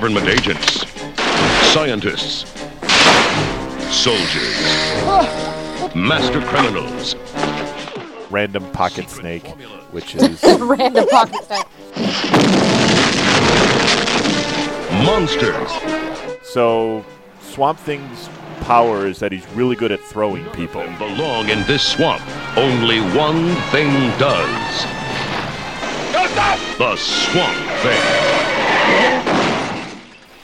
government agents, scientists, soldiers, master criminals, Random pocket snake, which is Random pocket snake. monsters, so Swamp Thing's power is that he's really good at throwing people. and belong in this swamp. Only one thing does. The Swamp Thing.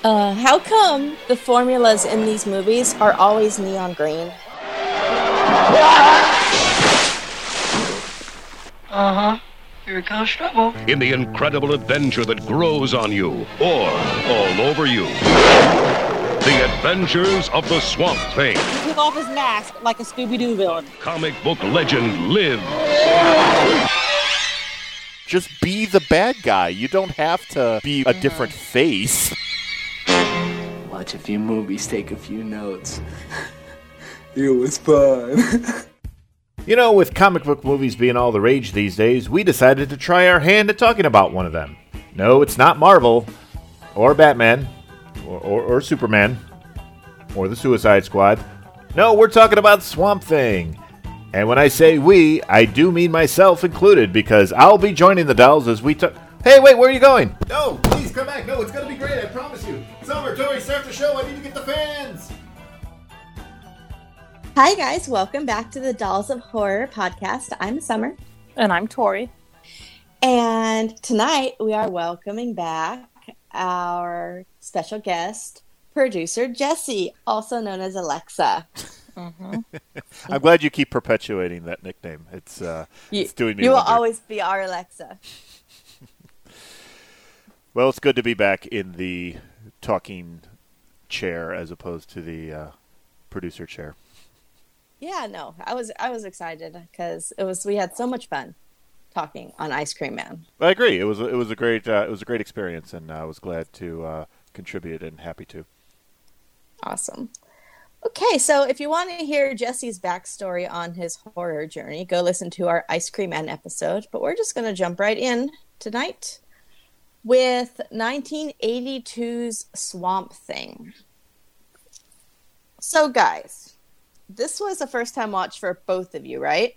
Uh, how come the formulas in these movies are always neon green? Uh huh. Here comes trouble. In the incredible adventure that grows on you or all over you. The Adventures of the Swamp Thing. He took off his mask like a Scooby Doo villain. Comic book legend lives. Just be the bad guy. You don't have to be a different face. Watch a few movies, take a few notes. it was fun. You know, with comic book movies being all the rage these days, we decided to try our hand at talking about one of them. No, it's not Marvel, or Batman, or, or, or Superman, or the Suicide Squad. No, we're talking about Swamp Thing. And when I say we, I do mean myself included, because I'll be joining the dolls as we talk. Hey, wait, where are you going? No, please come back. No, it's going to be great, I promise you. Summer, Tori, start the show. I need to get the fans. Hi, guys. Welcome back to the Dolls of Horror podcast. I'm Summer. And I'm Tori. And tonight we are welcoming back our special guest, producer Jesse, also known as Alexa. I'm glad you keep perpetuating that nickname. It's uh, You, it's doing me you will wonder. always be our Alexa. Well, it's good to be back in the talking chair as opposed to the uh, producer chair. Yeah, no, I was I was excited because it was we had so much fun talking on Ice Cream Man. I agree. It was it was a great uh, it was a great experience, and I was glad to uh, contribute and happy to. Awesome. Okay, so if you want to hear Jesse's backstory on his horror journey, go listen to our Ice Cream Man episode. But we're just going to jump right in tonight with 1982's Swamp Thing. So, guys, this was a first time watch for both of you, right?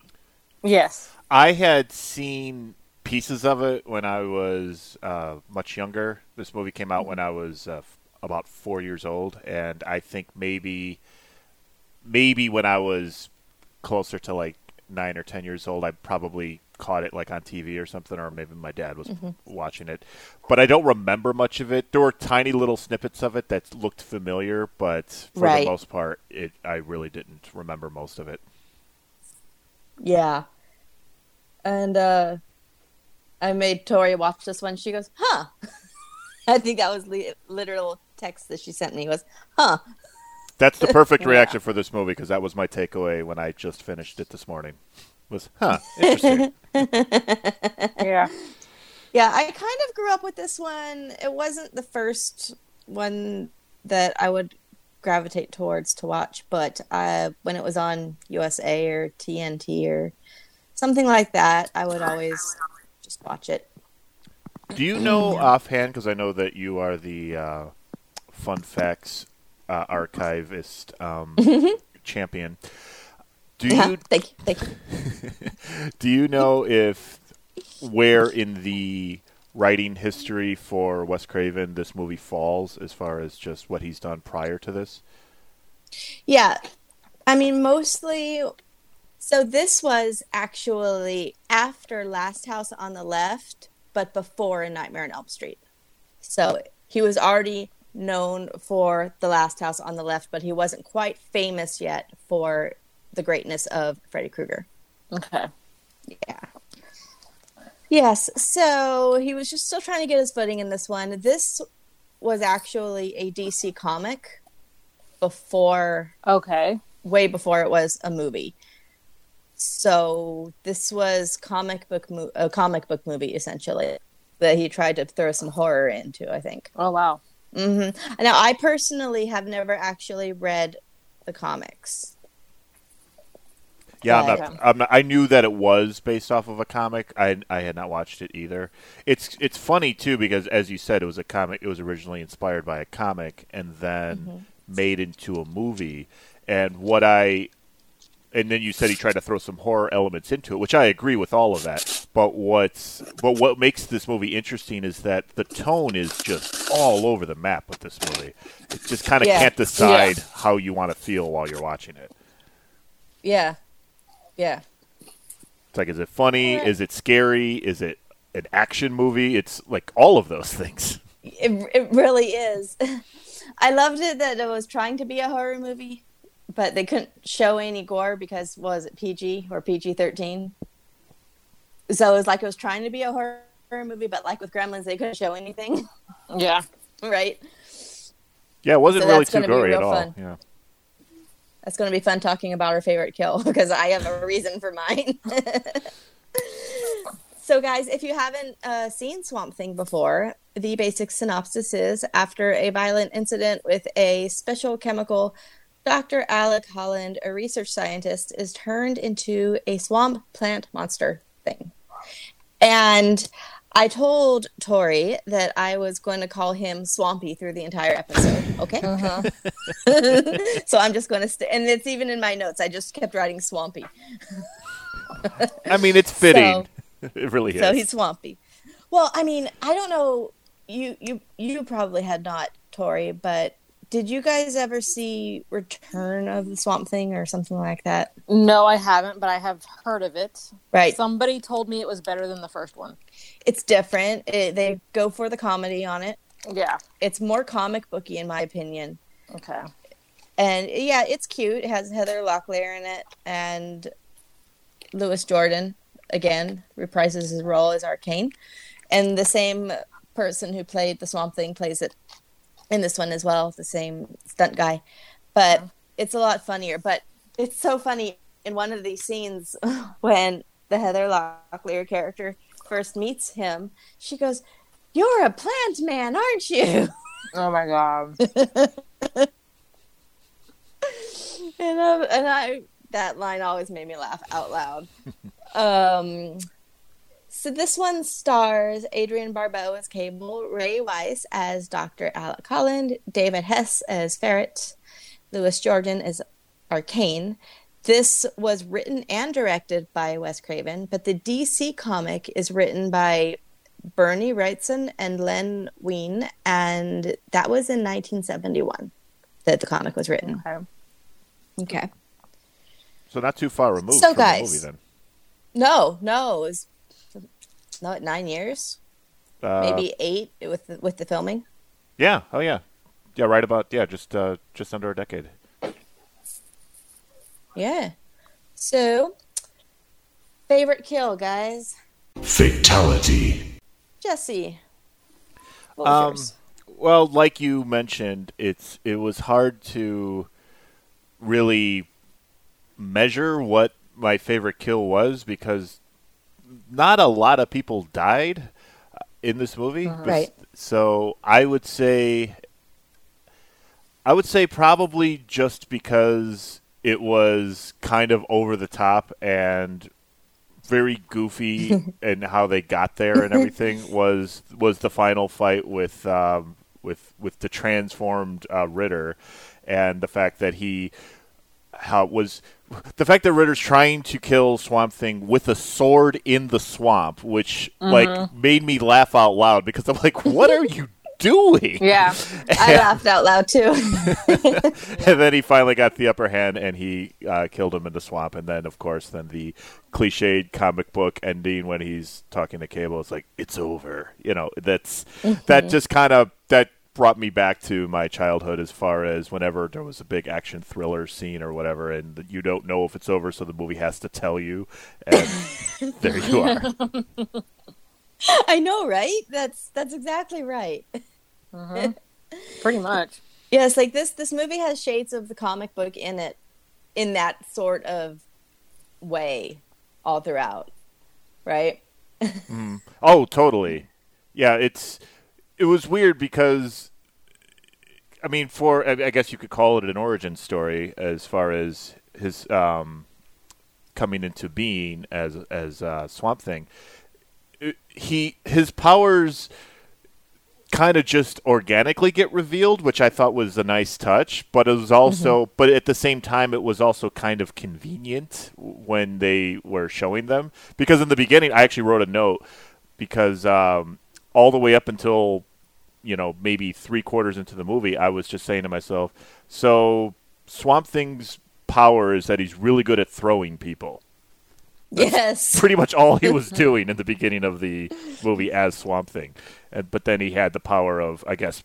Yes. I had seen pieces of it when I was uh, much younger. This movie came out when I was uh, f- about four years old, and I think maybe maybe when I was closer to like nine or ten years old, I probably caught it like on TV or something, or maybe my dad was watching it. But I don't remember much of it. There were tiny little snippets of it that looked familiar, but for Right. the most part, it I really didn't remember most of it. Yeah. And uh I made Tori watch this one. She goes, "Huh." I think that was li- literal text that she sent me was, "Huh." That's the perfect Yeah. reaction for this movie because that was my takeaway when I just finished it this morning. Was huh interesting. Yeah. Yeah, I kind of grew up with this one. It wasn't the first one that I would gravitate towards to watch, but uh, when it was on USA or TNT or something like that, I would always just watch it. Do you know offhand? Because I know that you are the uh, fun facts uh, archivist um, champion. Do you thank you, thank you. do you know if where in the writing history for Wes Craven this movie falls as far as just what he's done prior to this? Yeah. I mean, mostly. So this was actually after Last House on the Left, but before A Nightmare on Elm Street. So he was already known for The Last House on the Left, but he wasn't quite famous yet for the greatness of Freddy Krueger. Okay. Yeah. Yes. So he was just still trying to get his footing in this one. This was actually a DC comic before Okay. way before it was a movie. So this was comic book mo- a comic book movie essentially that he tried to throw some horror into. I think. Oh wow. hmm Now I personally have never actually read the comics. Yeah, I'm not, I'm not. I knew that it was based off of a comic. I I had not watched it either. It's it's funny too because as you said, it was a comic. It was originally inspired by a comic and then mm-hmm. made into a movie. And what I and then you said he tried to throw some horror elements into it, which I agree with all of that. But what's but what makes this movie interesting is that the tone is just all over the map with this movie. It just kind of Yeah. can't decide how you want to feel while you're watching it. Yeah. Yeah. It's like, is it funny? Is it scary? Is it an action movie? It's like all of those things. It, it really is. I loved it that it was trying to be a horror movie, but they couldn't show any gore because was it PG or PG thirteen? So it was like it was trying to be a horror movie, but like with Gremlins, they couldn't show anything, Yeah. right? Yeah, it wasn't So really too gonna gory at all. fun. Yeah. That's going to be fun talking about our favorite kill because I have a reason for mine. so, guys, if you haven't uh, seen Swamp Thing before, the basic synopsis is after a violent incident with a special chemical, Dr. Alec Holland, a research scientist, is turned into a swamp plant monster thing. And I told Tori that I was going to call him Swampy through the entire episode. Okay. Uh-huh. so I'm just going to, st- and it's even in my notes. I just kept writing Swampy. I mean, it's fitting. So- it really is. So he's Swampy. Well, I mean, I don't know. You you you probably had not, Tori, but did you guys ever see Return of the Swamp Thing or something like that? No, I haven't, but I have heard of it. Right. Somebody told me it was better than the first one. It's different. It, they go for the comedy on it. Yeah. It's more comic booky, in my opinion. Okay. And yeah, it's cute. It has Heather Locklear in it, and Louis Jourdan again reprises his role as Arcane, and the same person who played the Swamp Thing plays it in this one as well. The same stunt guy, but it's a lot funnier. But it's so funny in one of these scenes when the Heather Locklear character first meets him. She goes, "You're a plant man, aren't you?" Oh my god. and, um, and I that line always made me laugh out loud. um, so this one stars Adrienne Barbeau as Cable, Ray Wise as Dr. Alec Holland, David Hess as Ferret, Louis Jourdan as Arcane. This was written and directed by Wes Craven, but the DC comic is written by Bernie Wrightson and Len Wein, and that was in 1971 that the comic was written. Okay. Okay. so not too far removed So, from guys, the movie then. No, no, it was not nine years, Uh, maybe eight with the, with the filming. Yeah. Oh yeah. Yeah. Right about yeah. Just uh, just under a decade. Yeah. So, favorite kill, guys. Fatality. Jesse. What was Um, yours? Well, like you mentioned, it's it was hard to really measure what my favorite kill was because not a lot of people died uh, in this movie. Bes- Right. So I would say I would say probably just because it was kind of over the top and very goofy and how they got there and everything was was the final fight with um, with with the transformed uh, Ritter and the fact that he how it was the fact that Ritter's trying to kill Swamp Thing with a sword in the swamp, which like made me laugh out loud because I'm like, what are you doing? Yeah. I laughed out loud too. and then he finally got the upper hand and he uh, killed him in the swamp. And then, of course, then the cliched comic book ending when he's talking to Cable, it's like it's over. You know, that's that just kind of brought me back to my childhood as far as whenever there was a big action thriller scene or whatever, and you don't know if it's over, so the movie has to tell you, and there you are. I know, right? That's that's exactly right. Mm-hmm. Pretty much. Yes, like this this movie has shades of the comic book in it in that sort of way all throughout. Right? Mm-hmm. Oh, totally. Yeah, it's it was weird because I mean, for I guess you could call it an origin story as far as his um coming into being as as uh, Swamp Thing, he his powers kind of just organically get revealed, which I thought was a nice touch. But it was also, but at the same time, it was also kind of convenient when they were showing them because in the beginning, I actually wrote a note because um, all the way up until you know maybe three quarters into the movie, I was just saying to myself, so Swamp Thing's power is that he's really good at throwing people yes. pretty much all he was doing in the beginning of the movie as Swamp Thing. And, but then he had the power of, I guess,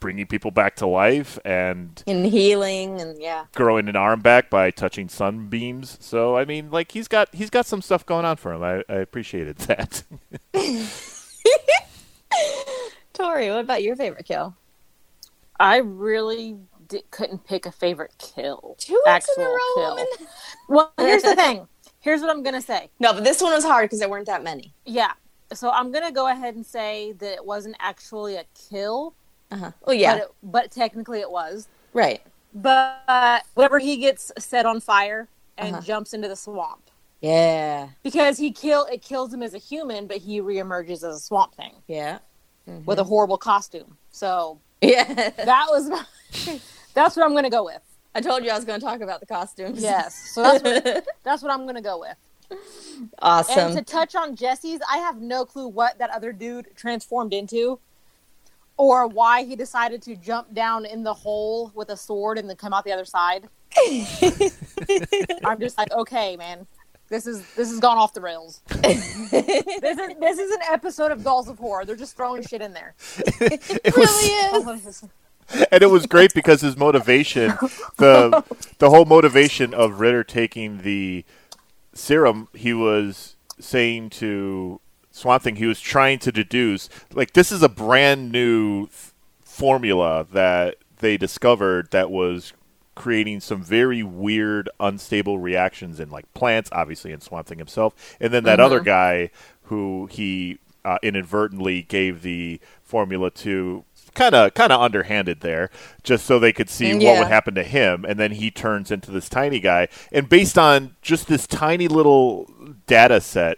bringing people back to life and And healing and yeah. growing an arm back by touching sunbeams. So I mean, like he's got he's got some stuff going on for him. I, I appreciated that. Tori, what about your favorite kill? I really di- couldn't pick a favorite kill. Two weeks in a row, kill. woman. Well, here's the thing. Here's what I'm gonna say. No, but this one was hard because there weren't that many. Yeah. So I'm gonna go ahead and say that it wasn't actually a kill, Uh-huh. Oh yeah, but, it, but technically it was. right. But whenever he gets set on fire and Uh-huh. jumps into the swamp, Yeah, because he kill it kills him as a human, but he reemerges as a swamp thing yeah, with a mm-hmm. horrible costume. So yeah. that was my, that's what I'm gonna go with. I told you I was going to talk about the costumes. Yes. So that's what that's what I'm gonna go with. awesome. And to touch on Jesse's, I have no clue what that other dude transformed into, or why he decided to jump down in the hole with a sword and then come out the other side. I'm just like, okay, man, this is this has gone off the rails. this is this is an episode of Dolls of Horror. They're just throwing shit in there. it was, really is. and it was great because his motivation, the the whole motivation of Ritter taking the serum, he was saying to Swamp Thing, he was trying to deduce like this is a brand new f- formula that they discovered that was creating some very weird, unstable reactions in like plants, obviously in Swamp Thing himself, and then that other guy who he uh, inadvertently gave the formula to. Kind of, kind of underhanded there, just so they could see what would happen to him, and then he turns into this tiny guy. And based on just this tiny little data set,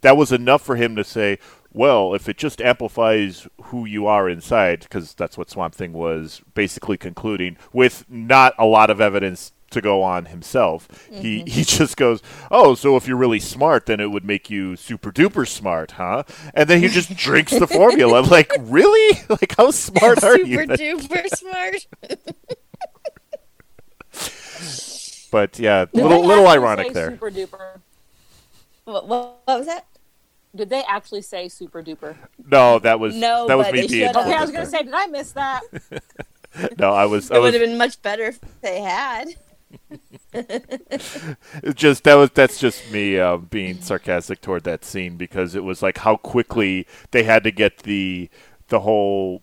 that was enough for him to say, well, if it just amplifies who you are inside, because that's what Swamp Thing was basically concluding, with not a lot of evidence to go on himself, he, mm-hmm. he just goes, oh, so if you're really smart, then it would make you super duper smart, huh? And then he just drinks the formula. Like, really? Like, how smart are you? Super duper smart. But yeah, Did little little ironic there. Super duper. what, what, what was that? Did they actually say super duper? No, that was No, that was me being. Okay, I was gonna say, did I miss that? No, I was. I It was would have been much better if they had. It's just that was that's just me uh, being sarcastic toward that scene because it was like how quickly they had to get the the whole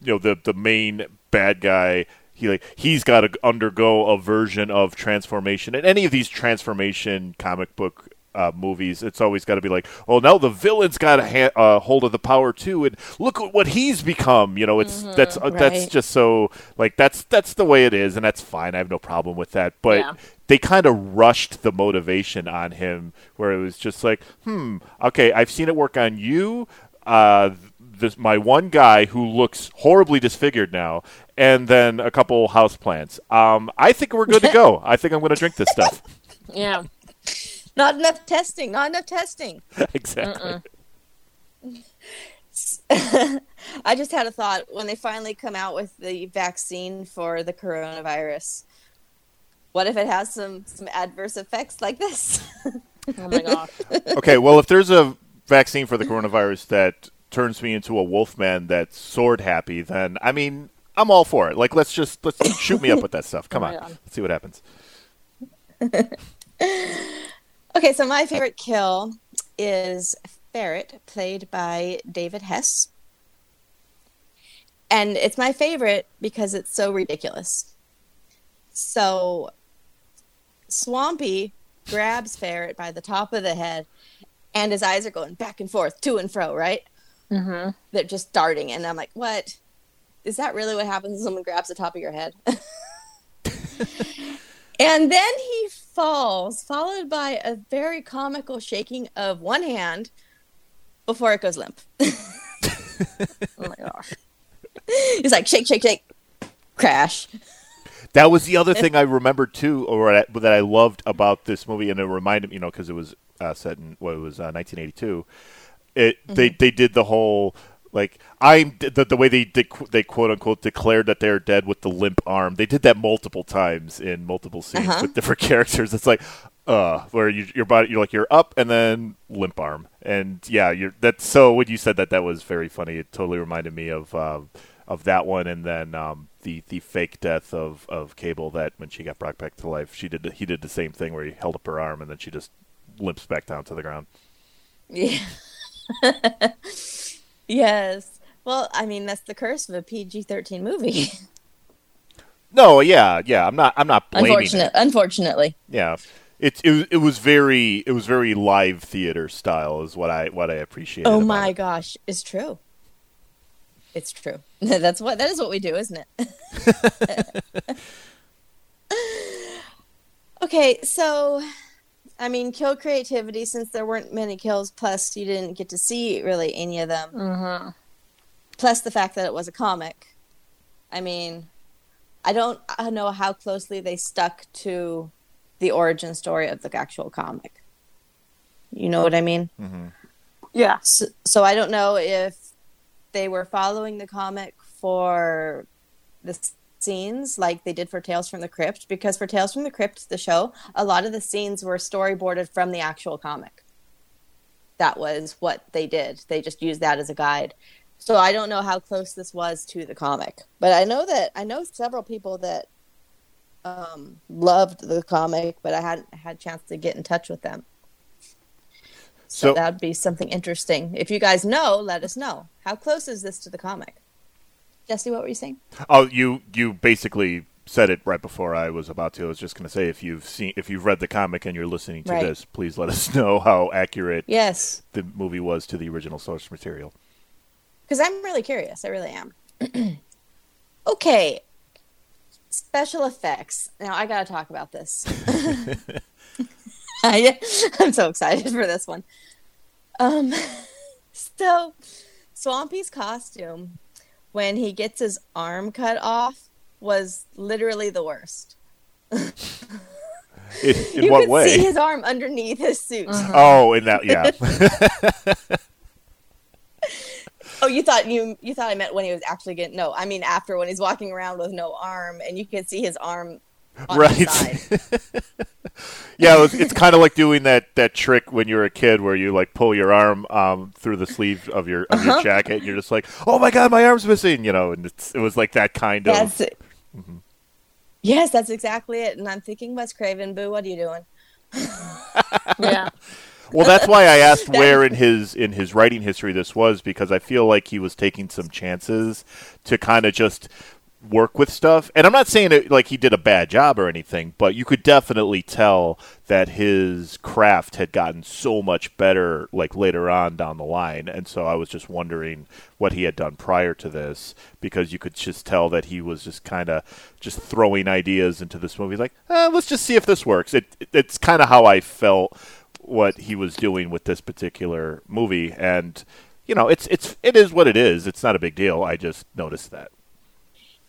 you know the the main bad guy he like he's got to undergo a version of transformation and any of these transformation comic book uh, movies it's always got to be like oh now the villain's got a ha- uh, hold of the power too and look at what he's become you know it's that's uh, that's just so like that's that's the way it is and that's fine i have no problem with that but Yeah. they kind of rushed the motivation on him where it was just like hmm okay i've seen it work on you uh this my one guy who looks horribly disfigured now and then a couple houseplants. um i think we're good to go i think i'm going to drink this stuff Yeah. Not enough testing. Not enough testing. exactly I just had a thought when they finally come out with the vaccine for the coronavirus. What if it has some some adverse effects like this? Oh my gosh. okay well if there's a vaccine for the coronavirus that turns me into a wolfman that's sword happy then i mean i'm all for it like let's just let's shoot me up with that stuff come Oh on God. let's see what happens okay, so my favorite kill is Ferret, played by David Hess. And it's my favorite because it's so ridiculous. So Swampy grabs Ferret by the top of the head, and his eyes are going back and forth, to and fro, right? Mm-hmm. They're just darting. And I'm like, what? Is that really what happens when someone grabs the top of your head? and then he falls, followed by a very comical shaking of one hand before it goes limp. Oh my gosh. He's like, shake, shake, shake, crash. That was the other thing I remember too, or that I loved about this movie, and it reminded me, you know, because it was uh, set in what it was uh, 1982. It they they did the whole like I'm the, the way they did, they quote unquote declared that they're dead with the limp arm. They did that multiple times in multiple scenes Uh-huh. with different characters. It's like uh where you, your body you're like you're up and then limp arm and yeah you're that's so when you said that that was very funny it totally reminded me of um of that one and then um the the fake death of of cable that when she got brought back to life she did he did the same thing where he held up her arm and then she just limps back down to the ground Yeah. yes. Well, I mean, that's the curse of a PG 13 movie. no yeah yeah i'm not i'm not blaming Unfortunate, it. unfortunately. yeah it, it was- it was very it was very live theater style is what I what I appreciate. Oh my it. gosh, it's true. It's true. That's what that is what we do, isn't it? okay, so I mean, kill creativity since there weren't many kills. Plus, you didn't get to see really any of them. Mm-hmm. Plus, the fact that it was a comic. I mean, I don't know how closely they stuck to the origin story of the actual comic. You know what I mean? Yeah. So, so I don't know if they were following the comic for the s- scenes like they did for Tales from the Crypt, because for Tales from the Crypt, the show, a lot of the scenes were storyboarded from the actual comic. That was what they did. They just used that as a guide. So I don't know how close this was to the comic, but I know that I know several people that um, loved the comic, but I hadn't had a chance to get in touch with them. So, So- that'd be something interesting. If you guys know, let us know. How close is this to the comic? Jesse, what were you saying? Oh, you you basically said it right before I was about to. I was just going to say if you've seen if you've read the comic and you're listening to Right. this, please let us know how accurate Yes, the movie was to the original source material. because I'm really curious. I really am. okay, special effects. Now I got to talk about this. I, I'm so excited for this one. Um, so Swampy's costume when he gets his arm cut off was literally the worst. In, in you what could way? see his arm underneath his suit. Uh-huh. Oh, in that yeah. Oh, you thought you you thought I meant when he was actually getting no. I mean after when he's walking around with no arm and you can see his arm on Right. his side. yeah, it was, it's kind of like doing that, that trick when you're a kid where you like pull your arm um, through the sleeve of your of Uh-huh. your jacket. And you're just like, oh my god, my arm's missing, you know. And it's, it was like that kind of. That's it. Yes, that's exactly it. And I'm thinking Wes Craven, boo, what are you doing? Yeah. Well, that's why I asked where in his in his writing history this was because I feel like he was taking some chances to kind of just work with stuff. And I'm not saying it like he did a bad job or anything, but you could definitely tell that his craft had gotten so much better like later on down the line. And so I was just wondering what he had done prior to this because you could just tell that he was just kind of just throwing ideas into this movie like, eh, let's just see if this works. It it's kind of how I felt what he was doing with this particular movie and you know it's it's it is what it is it's not a big deal i just noticed that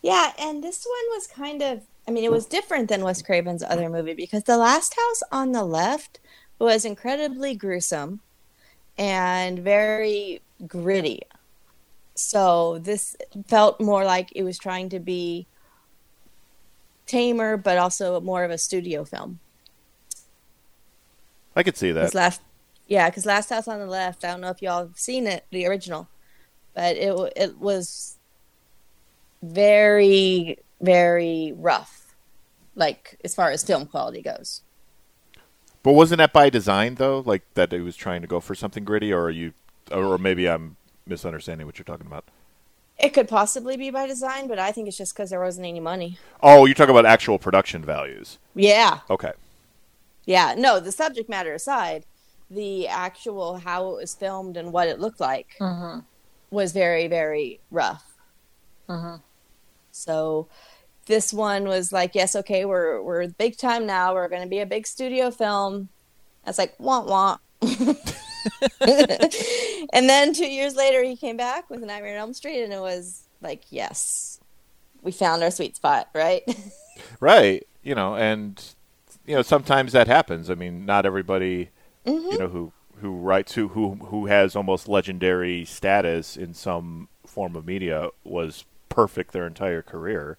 Yeah, and this one was kind of I mean, it was different than Wes Craven's other movie because The Last House on the Left was incredibly gruesome and very gritty. So this felt more like it was trying to be tamer, but also more of a studio film. i could see that Because last, yeah, because Last House on the Left. I don't know if y'all have seen it, the original, but it it was very very rough, like as far as film quality goes. but wasn't that by design though like that he was trying to go for something gritty or are you or maybe i'm misunderstanding what you're talking about It could possibly be by design, but I think it's just because there wasn't any money. oh you're talking about actual production values Yeah, okay yeah. No, the subject matter aside, the actual how it was filmed and what it looked like Mm-hmm. was very very rough. Mhm. So this one was like, yes, okay, we're we're big time now. We're going to be a big studio film. I was like, want want. and then two years later, he came back with Nightmare on Elm Street, and it was like, yes, we found our sweet spot, right? Right. You know, and you know sometimes that happens. I mean, not everybody, mm-hmm. you know, who who writes who who who has almost legendary status in some form of media was perfect their entire career.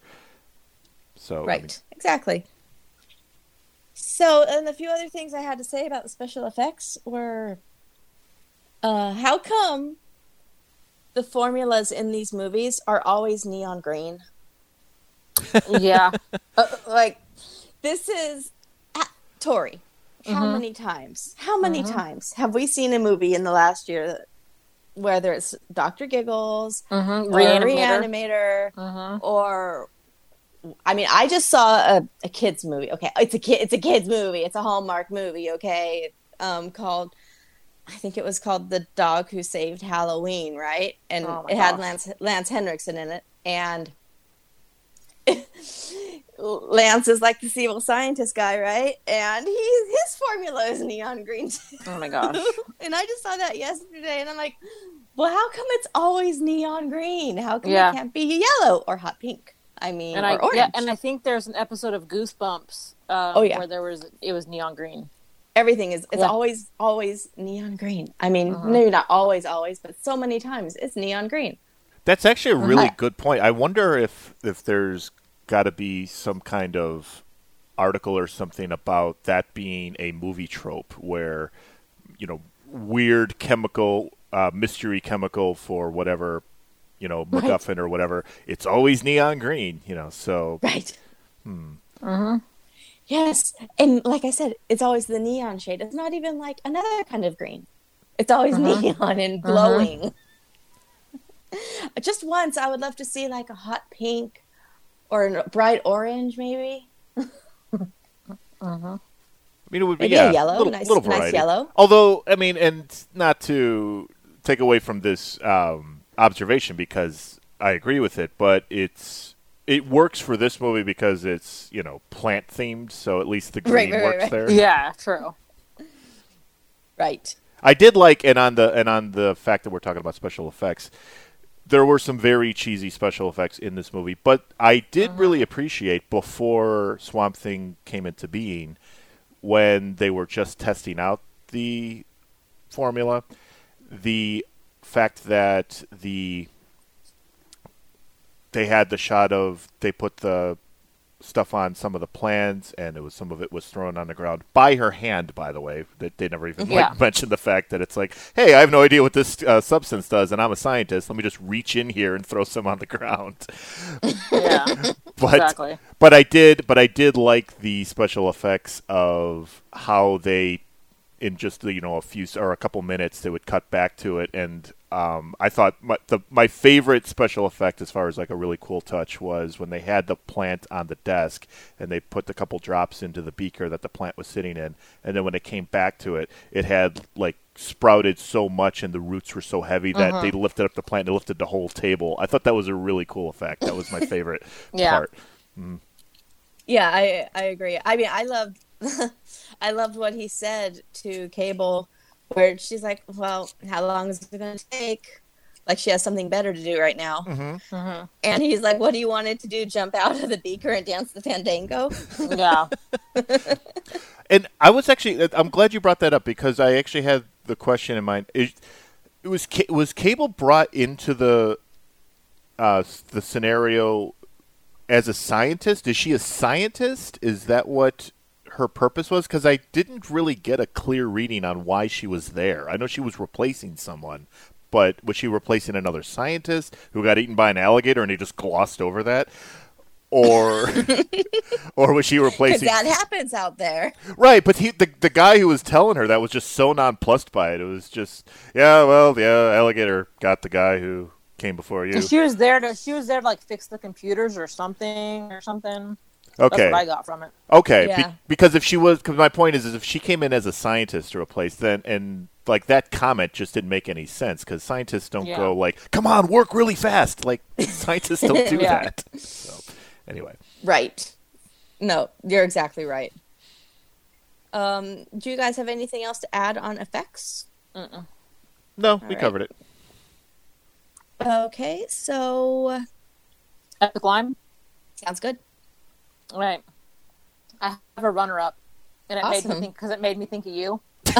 So I right, mean, exactly. So, and a few other things I had to say about the special effects were, uh, how come the formulas in these movies are always neon green? yeah. Uh, like this is ah, Tori. How Mm-hmm. many times? How many times have we seen a movie in the last year that, whether it's Doctor Giggles Mm-hmm. or Reanimator. Reanimator, or I mean, I just saw a, a kids movie. Okay, it's a kid. It's a kids movie. It's a Hallmark movie. Okay, um, called I think it was called The Dog Who Saved Halloween, right? And Oh it had. Lance Lance Henriksen in it, and Lance is like the evil scientist guy, right? And he his formula is neon green too. Oh my gosh. and I just saw that yesterday, and I'm like, well, how come it's always neon green? How come Yeah. it can't be yellow or hot pink? I mean, And or I orange. yeah, and I think there's an episode of Goosebumps. Um, Oh, yeah. where there was it was neon green. Everything is it's Yeah. always always neon green. I mean, Uh-huh. maybe not always, always, but so many times it's neon green. That's actually a really Uh-huh. good point. I wonder if if there's got to be some kind of article or something about that being a movie trope where you know weird chemical uh, mystery chemical for whatever you know Right. MacGuffin or whatever. It's always neon green. You know, so Right. Hmm. Yes, and like I said, it's always the neon shade. It's not even like another kind of green. It's always Uh-huh. neon and glowing. Just once, I would love to see like a hot pink or a bright orange, maybe. I mean, it would be Maybe yeah, a yellow, little, nice- little nice variety. yellow. Although, I mean, and not to take away from this um, observation because I agree with it, but it's it works for this movie because it's you know plant themed, so at least the Right, green right, right, works right. there. Yeah, true. Right. I did like, and on the and on the fact that we're talking about special effects, there were some very cheesy special effects in this movie, but I did Uh-huh. really appreciate before Swamp Thing came into being when they were just testing out the formula, the fact that the they had the shot of they put the stuff on some of the plans and it was some of it was thrown on the ground by her hand by the way that they never even Yeah. like mentioned the fact that it's like hey i have no idea what this uh, substance does and i'm a scientist let me just reach in here and throw some on the ground Yeah. but Exactly. but I did but I did like the special effects of how they in just you know a few or a couple minutes they would cut back to it and um, I thought my, the my favorite special effect as far as like a really cool touch was when they had the plant on the desk and they put a couple drops into the beaker that the plant was sitting in and then when it came back to it it had like sprouted so much and the roots were so heavy that they lifted up the plant and lifted the whole table. I thought that was a really cool effect. That was my favorite Yeah. part. Yeah, I I agree. I mean, I loved I loved what he said to Cable, where she's like, "Well, how long is it going to take?" Like she has something better to do right now, Mm-hmm. and he's like, "What do you want it to do? Jump out of the beaker and dance the fandango?" Yeah. And I was actually uh, I'm glad you brought that up because I actually had the question in mind. It, it was was Cable brought into the uh, the scenario as a scientist? Is she a scientist? Is that what her purpose was? Because I didn't really get a clear reading on why she was there. I know she was replacing someone, but was she replacing another scientist who got eaten by an alligator and he just glossed over that? Or, or was she replacing? that happens out there. Right, but he the the guy who was telling her that was just so nonplussed by it. It was just, yeah, well, yeah, alligator got the guy who came before you. She was there to she was there to like fix the computers or something or something. Okay, That's what I got from it. okay, be- because if she was, because my point is, is if she came in as a scientist to replace, then and like that comment just didn't make any sense because scientists don't Yeah. go like, come on, work really fast. Like scientists don't do Yeah. that. So anyway, Right. No, you're exactly right. Um, do you guys have anything else to add on effects? No, we right. covered it. Okay, so Epic Line. sounds good. All right. I have a runner up, and it made me think because it made me think of you.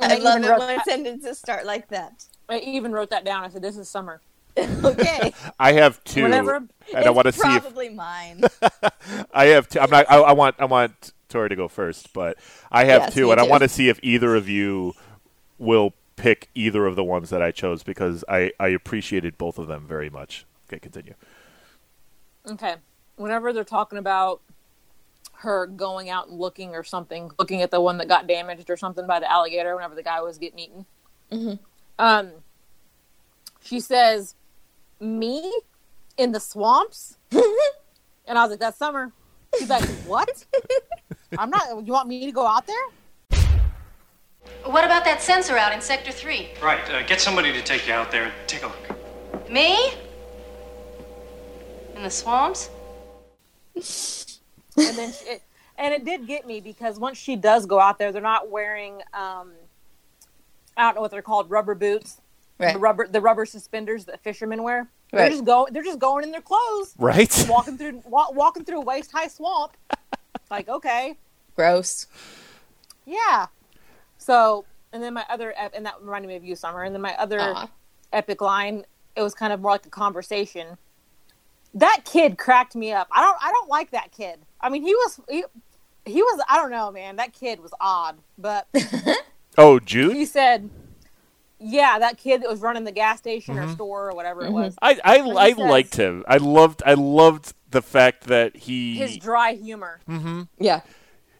I And love even it wrote when that- sentences start like that. I even wrote that down. I said, "This is summer." Okay, I have two, Whenever- and I want to see if probably mine. I have two. I'm not. I, I want. I want Tori to go first, but I have Yes, two, me and I want to see if either of you will pick either of the ones that I chose because I I appreciated both of them very much. Okay, continue. Okay. Whenever they're talking about her going out and looking or something, looking at the one that got damaged or something by the alligator, whenever the guy was getting eaten, Mhm. um, she says, "Me in the swamps," and I was like, "That's summer." She's like, "What? I'm not. You want me to go out there?" What about that sensor out in Sector 3? Right, uh, get somebody to take you out there and take a look. Me? In the swamps? And then she, it, and it did get me because once she does go out there, they're not wearing um, I don't know what they're called, rubber boots, Right. the rubber the rubber suspenders that fishermen wear. They're just going. they're just going in their clothes, Right. walking through wa- walking through a waist high swamp. like okay, Gross. yeah. So and then my other ep- and that reminded me of you, Summer. And then my other Aw. epic line, it was kind of more like a conversation. That kid cracked me up. I don't I don't like that kid. I mean, he was he, he was I don't know, man. That kid was odd, but Oh, Jude. he said, "Yeah, that kid that was running the gas station or store or whatever it was. I I, I says- liked him. I loved I loved the fact that he His dry humor. Mhm. Yeah.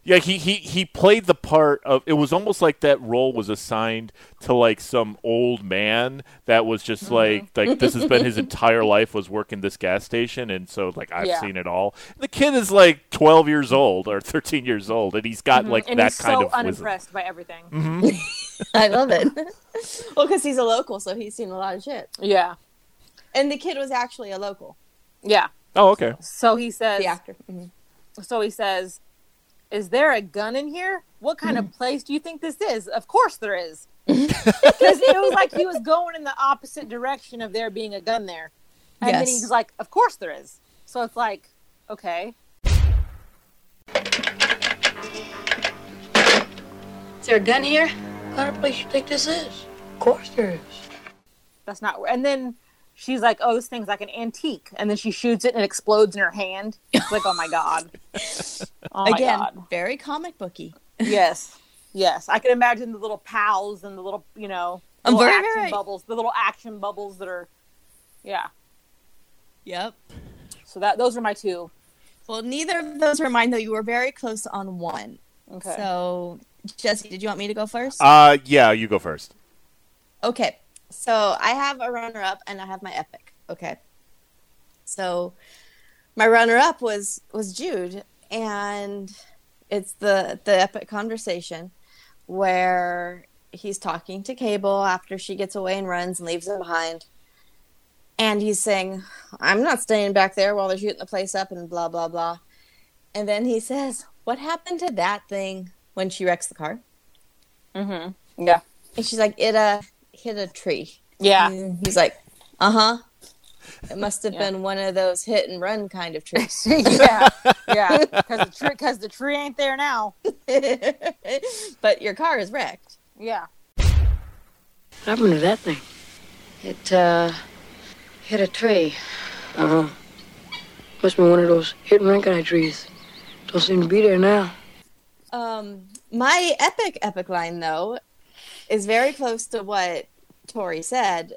Yeah, he, he he played the part of it was almost like that role was assigned to like some old man that was just Mm-hmm. like like this has been his entire life was working this gas station and so like I've Yeah. seen it all. The kid is like 12 years old or 13 years old and he's got like Mm-hmm. and that he's kind so of wisdom. unimpressed by everything. I love it. well, because he's a local, so he's seen a lot of shit. Yeah, And the kid was actually a local, yeah. Oh, okay. So he says, the actor. Mhm. so he says, "Is there a gun in here? What kind of mm. place do you think this is? Of course there is." Because it was like he was going in the opposite direction of there being a gun there, and then he's like, "Of course there is." So it's like, okay, Is there a gun here? What kind of place you think this is? Of course there is. that's not. And then she's like, "Oh, this thing's like an antique," and then she shoots it and it explodes in her hand. It's like, "Oh my god!" Oh my Again, god! very comic booky. Yes, yes. I can imagine the little pals and the little, you know, little very, action very- bubbles, the little action bubbles that are, yeah. Yep. So that those are my two. Well, neither of those were mine, though. You were very close on one. Okay. So, Jesse, did you want me to go first? Uh yeah, you go first. Okay. So I have a runner up and I have my epic. Okay. So my runner up was was Jude and it's the the epic conversation where he's talking to Cable after she gets away and runs and leaves him behind. And he's saying, I'm not staying back there while they're shooting the place up and blah blah blah. And then he says, What happened to that thing when she wrecks the car? Mm-hmm. Yeah. And she's like, It uh hit a tree. Yeah. And he's like, uh huh. It must have Yeah. been one of those hit and run kind of trees. yeah. Yeah. Because the tree, because the tree ain't there now. but your car is wrecked. Yeah. What happened to that thing? It, uh, hit a tree. Uh huh. Must be one of those hit and run kind of trees. Don't seem to be there now. Um, my epic epic line though is very close to what Tori said.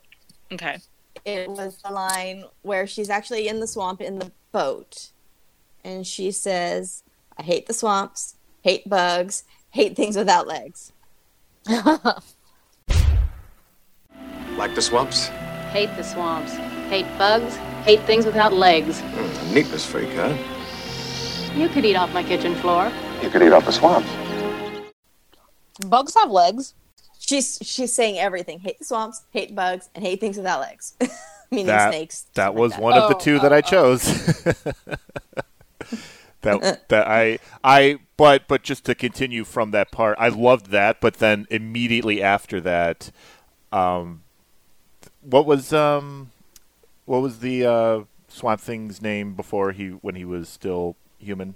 Okay. It was the line where she's actually in the swamp in the boat, and she says, "I hate the swamps, hate bugs, hate things without legs." Like the swamps? Hate the swamps. Hate bugs. Hate things without legs. Mm, a neatness freak, huh? You could eat off my kitchen floor. You could eat off the swamps. Bugs have legs. She's she's saying everything: hate the swamps, hate bugs, and hate things without legs. Meaning that snakes. that stuff like was that. one of the Oh, two oh, that I oh. chose. that that I I but but just to continue from that part, I loved that. But then immediately after that, um, what was um, what was the uh, Swamp Thing's name before he when he was still human?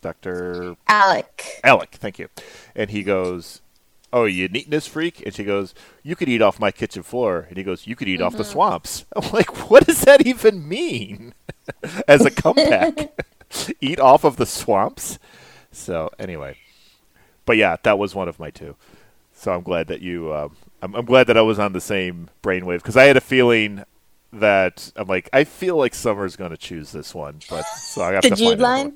Doctor Alec. Alec, thank you. And he goes, "Oh, you neatness freak?" And she goes, "You could eat off my kitchen floor." And he goes, "You could eat off the swamps." I'm like, "What does that even mean?" As a comeback, eat off of the swamps. So anyway, but yeah, that was one of my two. So I'm glad that you. Uh, I'm, I'm glad that I was on the same brainwave because I had a feeling that I'm like I feel like Summer's going to choose this one, but so I got The to Jude line?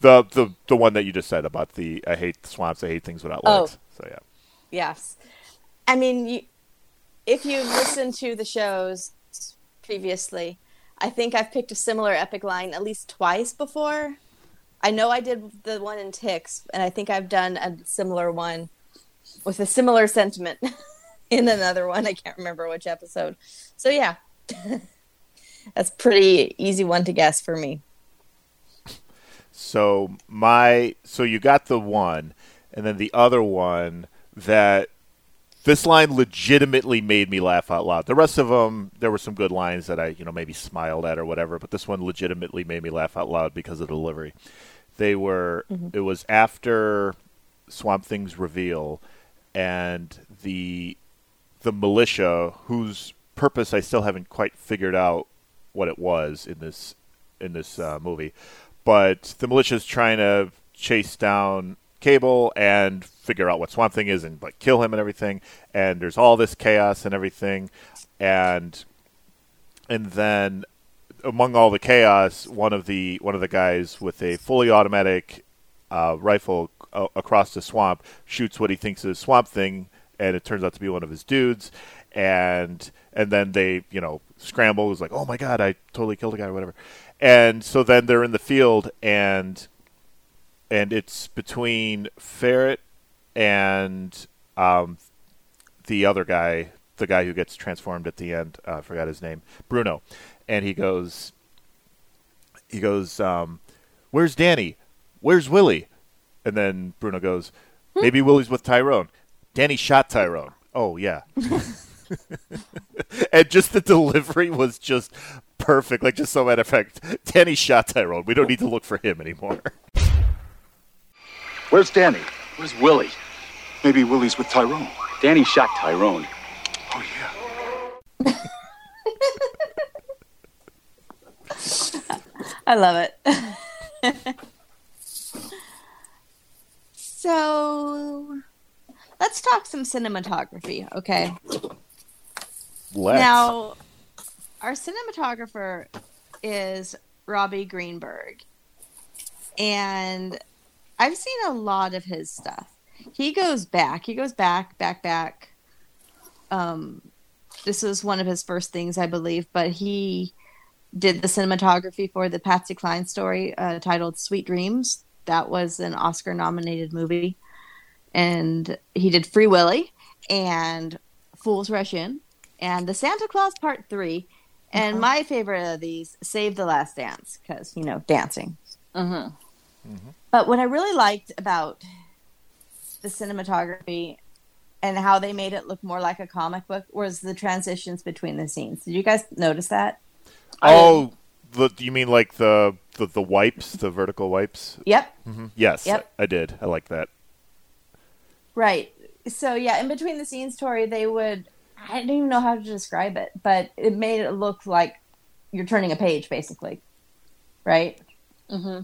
The the the one that you just said about the I hate swamps, I hate things without Oh. So yeah. Yes. I mean, you, if you've listened to the shows previously, I think I've picked a similar epic line at least twice before. I know I did the one in Ticks, and I think I've done a similar one with a similar sentiment in another one. I can't remember which episode. So, yeah. That's pretty easy one to guess for me. So my so you got the one, and then the other one that this line legitimately made me laugh out loud. The rest of them, there were some good lines that I you know maybe smiled at or whatever, but this one legitimately made me laugh out loud because of the delivery. They were it was after Swamp Thing's reveal, and the the militia whose purpose I still haven't quite figured out what it was in this in this uh, movie, but the militia is trying to chase down Cable and figure out what Swamp Thing is and like kill him and everything. And there's all this chaos and everything, and and then among all the chaos, one of the one of the guys with a fully automatic uh, rifle uh, across the swamp shoots what he thinks is Swamp Thing, and it turns out to be one of his dudes. And and then they you know scramble. It was like, oh my god, I totally killed a guy or whatever. And so then they're in the field, and and it's between Ferret and um, the other guy, the guy who gets transformed at the end. Uh, I forgot his name, Bruno, and he goes, he goes, um, "Where's Danny? Where's Willie?" And then Bruno goes, "Maybe Willie's with Tyrone. Danny shot Tyrone. Oh yeah." and just the delivery was just perfect. Like just so matter of fact, Danny shot Tyrone. We don't need to look for him anymore. Where's Danny? Where's Willie? Maybe Willie's with Tyrone. Danny shot Tyrone. Oh, yeah. I love it. so let's talk some cinematography, okay? Let's. Now, our cinematographer is Robbie Greenberg. And I've seen a lot of his stuff. He goes back. He goes back, back, back. Um, this was one of his first things, I believe, but he did the cinematography for the Patsy Cline story uh, titled Sweet Dreams. That was an Oscar nominated movie. And he did Free Willy and Fools Rush In and the Santa Clause Part 3. And my favorite of these, Save the Last Dance, because, you know, dancing. Mm-hmm. But what I really liked about the cinematography and how they made it look more like a comic book was the transitions between the scenes. Did you guys notice that? Oh, the, you mean like the, the the wipes, the vertical wipes? Yep. hmm Yes, Yep. I, I did. I like that. Right. So yeah, in between the scenes, Tori, they would I don't even know how to describe it, but it made it look like you're turning a page, basically. Right. Mm-hmm.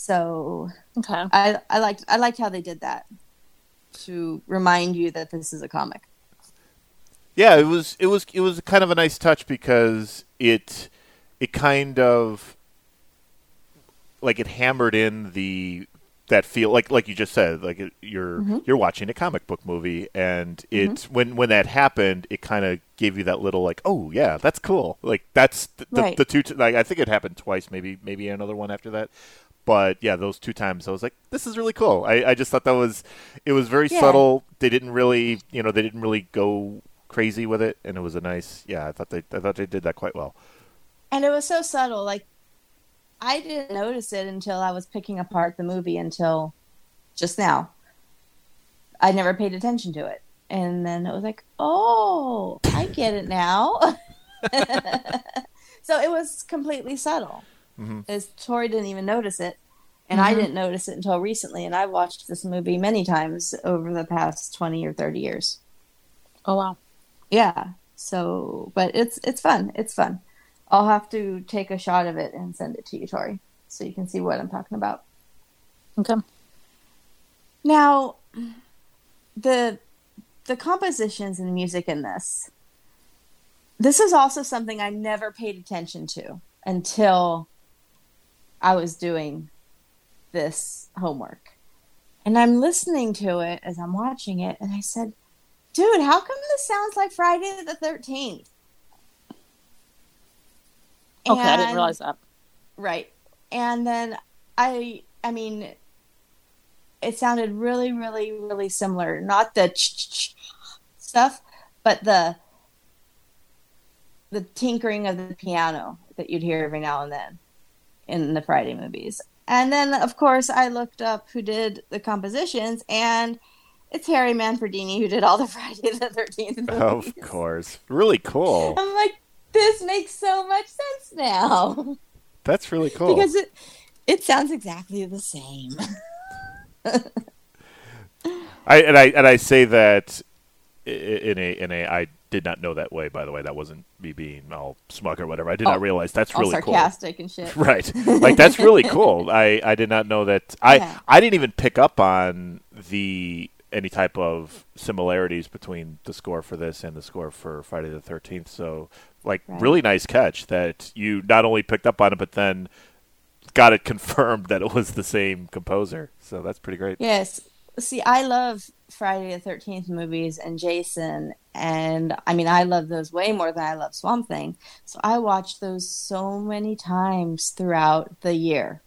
So Okay. I I liked I liked how they did that to remind you that this is a comic. Yeah, it was it was it was kind of a nice touch because it it kind of like it hammered in the that feel like like you just said like it, you're Mm-hmm. you're watching a comic book movie and it when when that happened it kind of gave you that little like oh yeah that's cool like that's the, the, Right. the two t- like I think it happened twice maybe maybe another one after that but yeah those two times I was like this is really cool I, I just thought that was it was very Yeah. subtle they didn't really you know they didn't really go crazy with it, and it was a nice. Yeah, I thought they I thought they did that quite well. And it was so subtle. Like I didn't notice it until I was picking apart the movie until just now. I never paid attention to it. And then it was like, oh, I get it now. so it was completely subtle. Mhm. As Tori didn't even notice it. And I Mhm. didn't notice it until recently. And I've watched this movie many times over the past 20 or 30 years. Oh wow. Yeah. So, but it's it's fun. It's fun. I'll have to take a shot of it and send it to you, Tori, so you can see what I'm talking about. Okay. Now, the the compositions and music in this. This is also something I never paid attention to until I was doing this homework. And I'm listening to it as I'm watching it, and I said, dude, how come this sounds like Friday the 13th? Okay, I didn't realize that. Right. And then I I mean it sounded really really really similar, not the stuff, but the the tinkering of the piano that you'd hear every now and then in the Friday movies. And then of course I looked up who did the compositions and it's Harry Manfredini who did all the Friday the 13th movies. Of course, really cool. I'm like this makes so much sense now. That's really cool. because it it sounds exactly the same. I and I and I say that in a in a I did not know that way. By the way, that wasn't me being all smug or whatever. I did Oh, not realize that's all really cool. sarcastic and shit. Right, like that's really cool. I I did not know that. I Yeah. I didn't even pick up on the any type of similarities between the score for this and the score for Friday the Thirteenth. So like Right. really nice catch that you not only picked up on it but then got it confirmed that it was the same composer. So that's pretty great. Yes. See, I love Friday the Thirteenth movies and Jason, and I mean, I love those way more than I love Swamp Thing. So I watched those so many times throughout the year,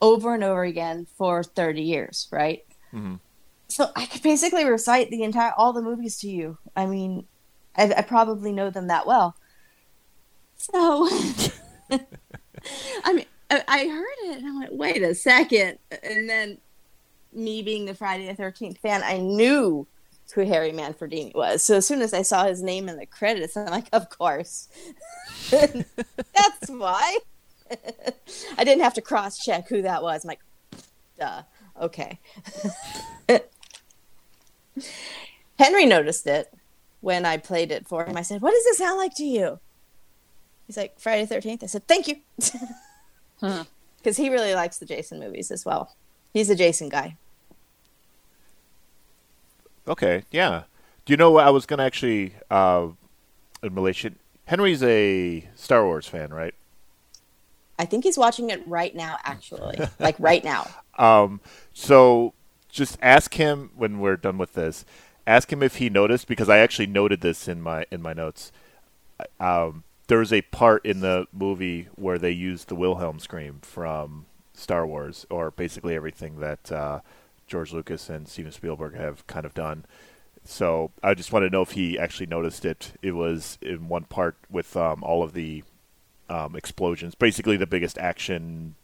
over and over again for thirty years. Right. Mhm. So I could basically recite the entire all the movies to you. I mean, I, I probably know them that well. So, I mean, I, I heard it and I went, wait a second. And then, me being the Friday the 13th fan, I knew who Harry Manfredini was. So, as soon as I saw his name in the credits, I'm like, of course. That's why. I didn't have to cross check who that was. I'm like, duh. Okay. Henry noticed it when I played it for him. I said, What does it sound like to you? He's like, Friday the 13th. I said, Thank you. Hmm. Because he really likes the Jason movies as well. He's a Jason guy. Okay, yeah. Do you know what I was going to actually, uh, in relation, Henry's a Star Wars fan, right? I think he's watching it right now, actually. like right now. Um, so just ask him when we're done with this. Ask him if he noticed because I actually noted this in my in my notes. Um, there was a part in the movie where they used the Wilhelm scream from Star Wars, or basically everything that uh, George Lucas and Steven Spielberg have kind of done. So I just want to know if he actually noticed it. It was in one part with um, all of the um, explosions, basically the biggest action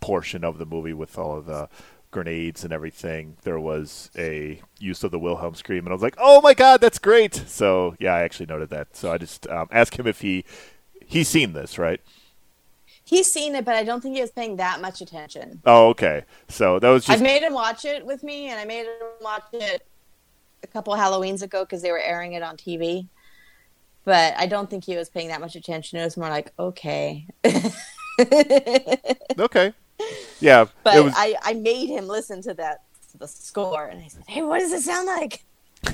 portion of the movie with all of the grenades and everything, there was a use of the Wilhelm scream, and I was like, "Oh my god, that's great!" So yeah, I actually noted that. So I just um, ask him if he he's seen this, right? He's seen it, but I don't think he was paying that much attention. Oh, okay. So that was just I've made him watch it with me, and I made him watch it a couple Halloweens ago because they were airing it on TV. But I don't think he was paying that much attention. It was more like, okay. okay. Yeah, But it was. I, I made him listen to that the score, and I said, "Hey, what does it sound like?"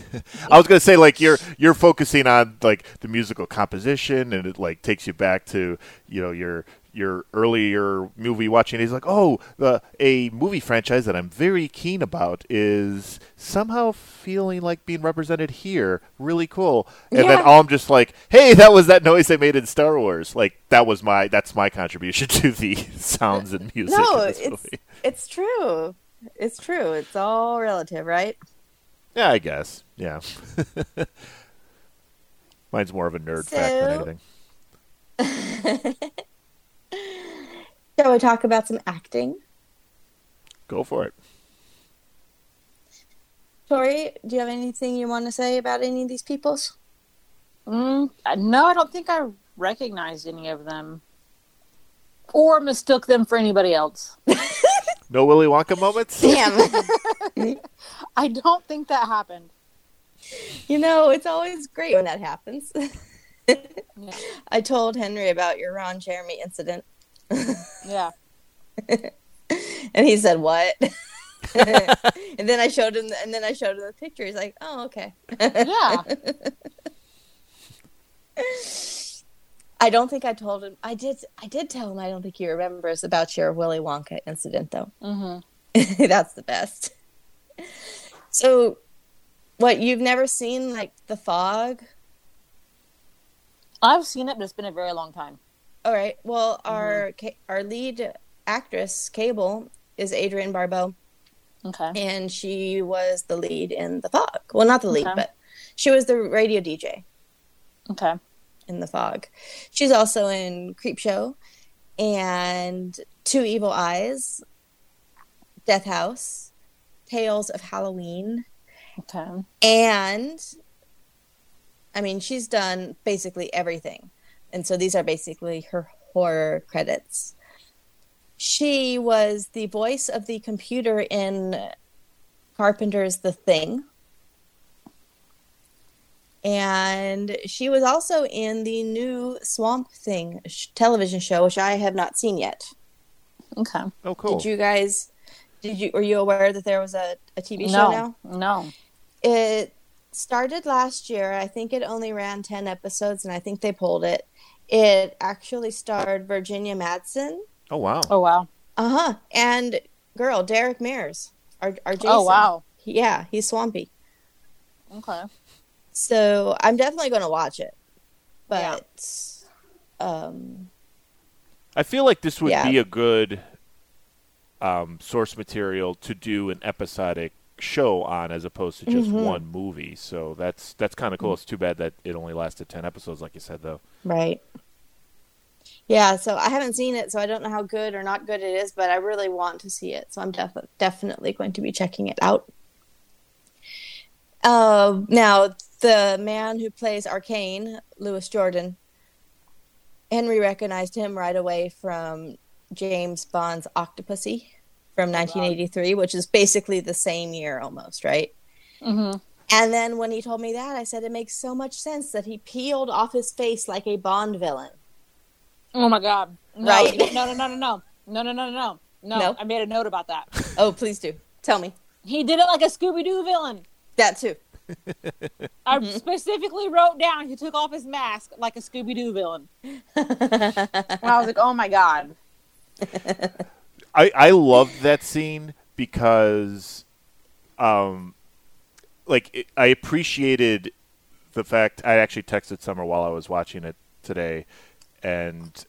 I was gonna say like you're you're focusing on like the musical composition, and it like takes you back to you know your your earlier movie watching. He's like, oh, the a movie franchise that I'm very keen about is somehow feeling like being represented here. Really cool. And then Yeah. all I'm just like, hey, that was that noise they made in Star Wars. Like that was my that's my contribution to the sounds and music. no, it's movie. it's true. It's true. It's all relative, right? Yeah, I guess. Yeah. Mine's more of a nerd fact than anything. Shall we talk about some acting? Go for it. Tori, do you have anything you want to say about any of these peoples? Mm, no, I don't think I recognized any of them, or mistook them for anybody else. No Willy Wonka moments? Damn. I don't think that happened. you know, it's always great when that happens. I told Henry about your Ron Jeremy incident, Yeah. and he said, "What?" and then I showed him, and then I showed him the picture. He's like, "Oh, okay." Yeah. I don't think I told him. I did. I did tell him. I don't think he remembers about your Willy Wonka incident, though. hmm That's the best. So, what you've never seen like The Fog? I've seen it, but it's been a very long time. All right. Well, our mm-hmm. ca- our lead actress, Cable, is Adrienne Barbeau, Okay. and she was the lead in The Fog. Well, not the lead, Okay. but she was the radio DJ Okay. in The Fog. She's also in Creepshow and Two Evil Eyes, Death House, Tales of Halloween, Okay. and I mean, she's done basically everything. And so these are basically her horror credits. She was the voice of the computer in Carpenter's The Thing. And she was also in the new Swamp Thing sh- television show, which I have not seen yet. Okay. Oh, cool. Did you guys? Did you? Were you aware that there was a, a TV no. show now? No. It started last year. I think it only ran 10 episodes and I think they pulled it. It actually starred Virginia Madsen. Oh, wow. Oh wow. Uh huh. And girl, Derek Mears. Our, our Jason. Oh wow. Yeah, he's swampy. Okay. So I'm definitely going to watch it. But, um, I feel like this would Yeah. be a good um, source material to do an episodic show on as opposed to just Mhm. one movie. So that's that's kind of cool. It's too bad that it only lasted 10 episodes like you said though. Right. Yeah, so I haven't seen it, so I don't know how good or not good it is, but I really want to see it, so I'm def- definitely going to be checking it out. Uh, now, the man who plays Arcane, Louis Jourdan, Henry recognized him right away from James Bond's Octopussy from 1983, which is basically the same year almost, right? Mm-hmm. And then when he told me that, I said it makes so much sense that he peeled off his face like a Bond villain. Oh my god. No, Right. No, no, no, no, no. No, no, no, no. No. No? I made a note about that. Oh, please do. Tell me. He did it like a Scooby Doo villain. That too. I specifically wrote down he took off his mask like a Scooby Doo villain. And I was like, oh my god. I I loved that scene because um like it, I appreciated the fact I actually texted Summer while I was watching it today and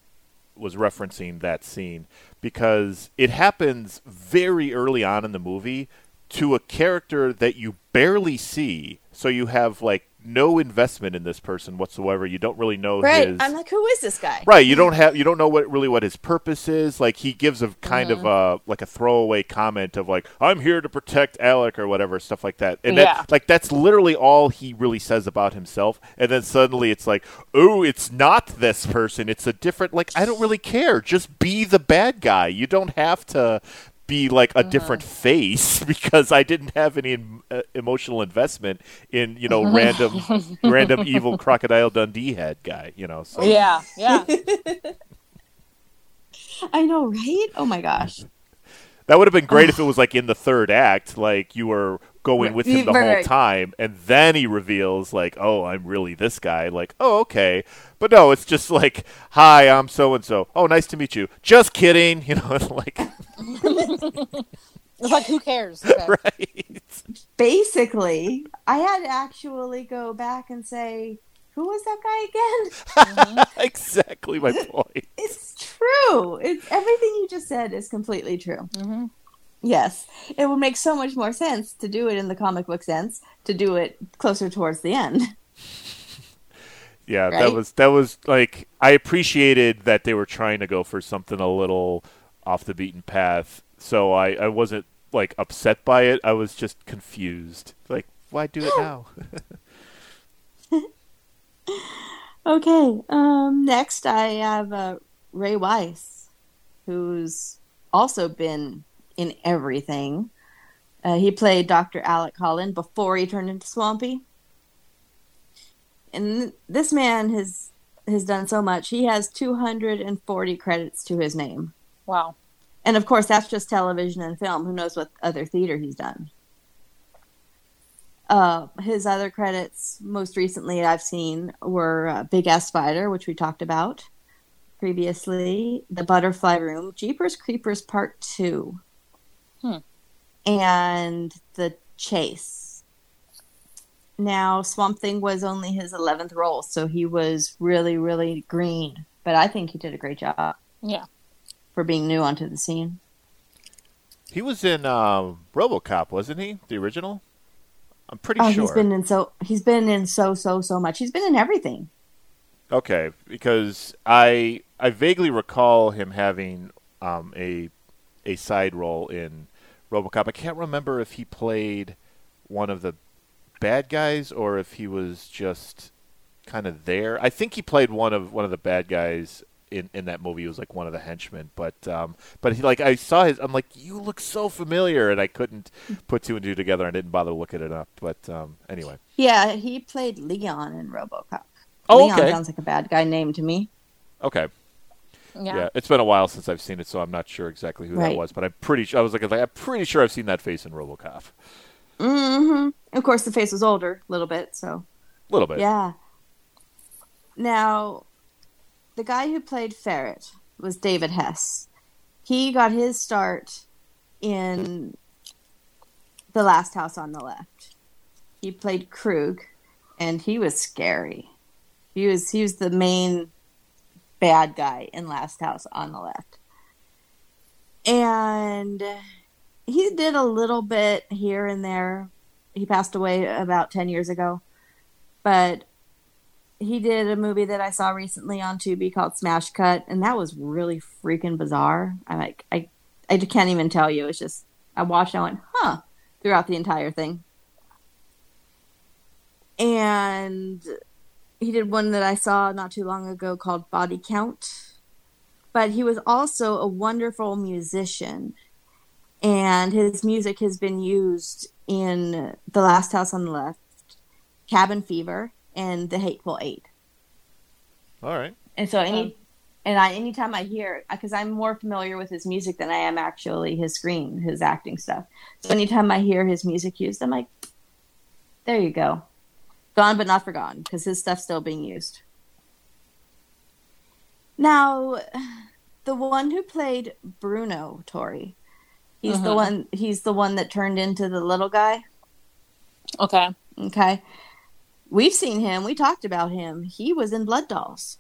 was referencing that scene because it happens very early on in the movie to a character that you barely see. So you have like no investment in this person whatsoever you don't really know Right. his I'm like, who is this guy? Right, you don't have you don't know what really what his purpose is. Like he gives a kind Mm-hmm. of uh like a throwaway comment of like I'm here to protect Alec or whatever stuff like that. And Yeah. that like that's literally all he really says about himself. And then suddenly it's like, "Oh, it's not this person. It's a different like I don't really care. Just be the bad guy. You don't have to be like a different face because I didn't have any em- uh, emotional investment in you know random random evil crocodile Dundee head guy you know so Yeah, yeah. I know, right? Oh my gosh. That would have been great if it was like in the third act, like you were going with him the whole time, and then he reveals like, "Oh, I'm really this guy." Like, "Oh, okay," but no, it's just like, "Hi, I'm so and so." Oh, nice to meet you. Just kidding, you know, like, It's like, who cares? Right? Basically, I had to actually go back and say, who was that guy again? exactly my point. It's true. It's everything you just said is completely true. Mhm. Yes, it would make so much more sense to do it in the comic book sense, to do it closer towards the end. Yeah, that was that was like I appreciated that they were trying to go for something a little off the beaten path. So I I wasn't like upset by it. I was just confused. Like, why do it now? Okay. Um, next, I have uh, Ray Wise, who's also been in everything. Uh, he played Dr. Alec Holland before he turned into Swampy. And this man has has done so much. He has 240 credits to his name. Wow. And of course, that's just television and film. Who knows what other theater he's done? Uh, his other credits, most recently I've seen, were uh, Big Ass Spider, which we talked about previously, The Butterfly Room, Jeepers Creepers Part 2, Hmm. and The Chase. Now, Swamp Thing was only his 11th role, so he was really, really green. But I think he did a great job Yeah. for being new onto the scene. he was in um, RoboCop, wasn't he? The original. I'm pretty Oh, sure. he's been in so he's been in so so so much. He's been in everything. Okay, because I I vaguely recall him having um, a a side role in RoboCop. I can't remember if he played one of the bad guys or if he was just kind of there. I think he played one of one of the bad guys in, in that movie. He was like one of the henchmen, but um, but he like I saw his. I'm like, you look so familiar, and I couldn't put two and two together. I didn't bother looking it up. But um, anyway, Yeah, he played Leon in RoboCop. Oh, Leon okay. sounds like a bad guy name to me. okay. Yeah. Yeah, it's been a while since I've seen it, so I'm not sure exactly who that was. But I'm pretty. sure I was like, I'm pretty sure I've seen that face in RoboCop. hmm Of course, the face was older a little bit, so A little bit. yeah. Now, the guy who played Ferret was David Hess. He got his start in The Last House on the Left. He played Krug, and he was scary. He was he was the main bad guy in Last House on the Left. And he did a little bit here and there. He passed away about 10 years ago. But he did a movie that I saw recently on Tubi called Smash Cut, and that was really freaking bizarre. I like I I can't even tell you. It's just I watched and I went, huh, throughout the entire thing. And he did one that I saw not too long ago called Body Count. But he was also a wonderful musician. And his music has been used in The Last House on the Left, Cabin Fever, and The Hateful Eight. All right. And so any um, and I anytime I hear because I'm more familiar with his music than I am actually his screen, his acting stuff. So anytime I hear his music used, I'm like, there you go. Gone but not forgotten, because his stuff's still being used. Now, the one who played Bruno Tori, he's the Mhm. one he's the one that turned into the little guy. Okay. Okay. We've seen him. We talked about him. He was in Blood Dolls.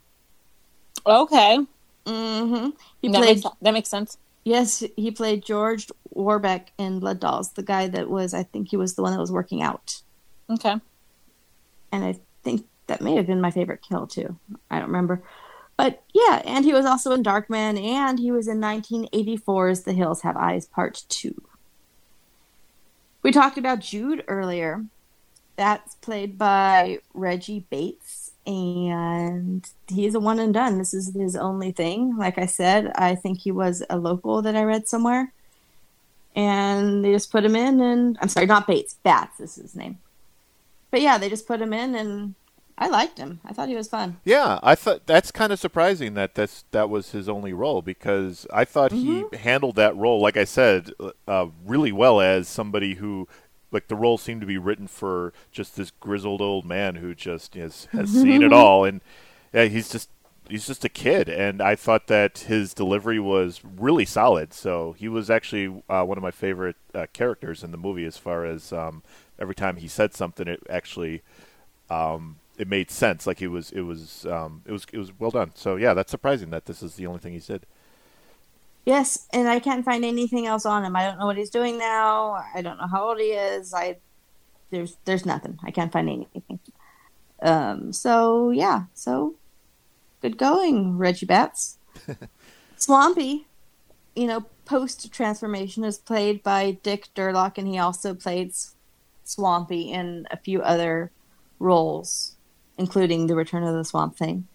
Okay. Mm-hmm. He that, played makes, that makes sense. Yes, he played George Warbeck in Blood Dolls, the guy that was, I think he was the one that was working out. Okay. And I think that may have been my favorite kill, too. I don't remember. But yeah, and he was also in Darkman, and he was in 1984's The Hills Have Eyes Part 2. We talked about Jude earlier. That's played by Reggie Bates, and he's a one and done. This is his only thing. Like I said, I think he was a local that I read somewhere. And they just put him in, and I'm sorry, not Bates, Batts is his name. But yeah, they just put him in, and I liked him. I thought he was fun. Yeah, I thought that's kind of surprising that that's that was his only role because I thought he handled that role, like I said, uh, really well as somebody who, like, the role seemed to be written for just this grizzled old man who just has has seen it all, and yeah, he's just he's just a kid, and I thought that his delivery was really solid. So he was actually uh, one of my favorite uh, characters in the movie, as far as um, every time he said something, it actually um, it made sense. Like it was, it was, um, it was, it was well done. So yeah, that's surprising that this is the only thing he said. Yes, and I can't find anything else on him. I don't know what he's doing now. I don't know how old he is. I there's there's nothing. I can't find anything. Um, so yeah, so good going, Reggie Batts. Swampy, you know, post transformation is played by Dick Durock, and he also played Swampy in a few other roles, including The Return of the Swamp Thing.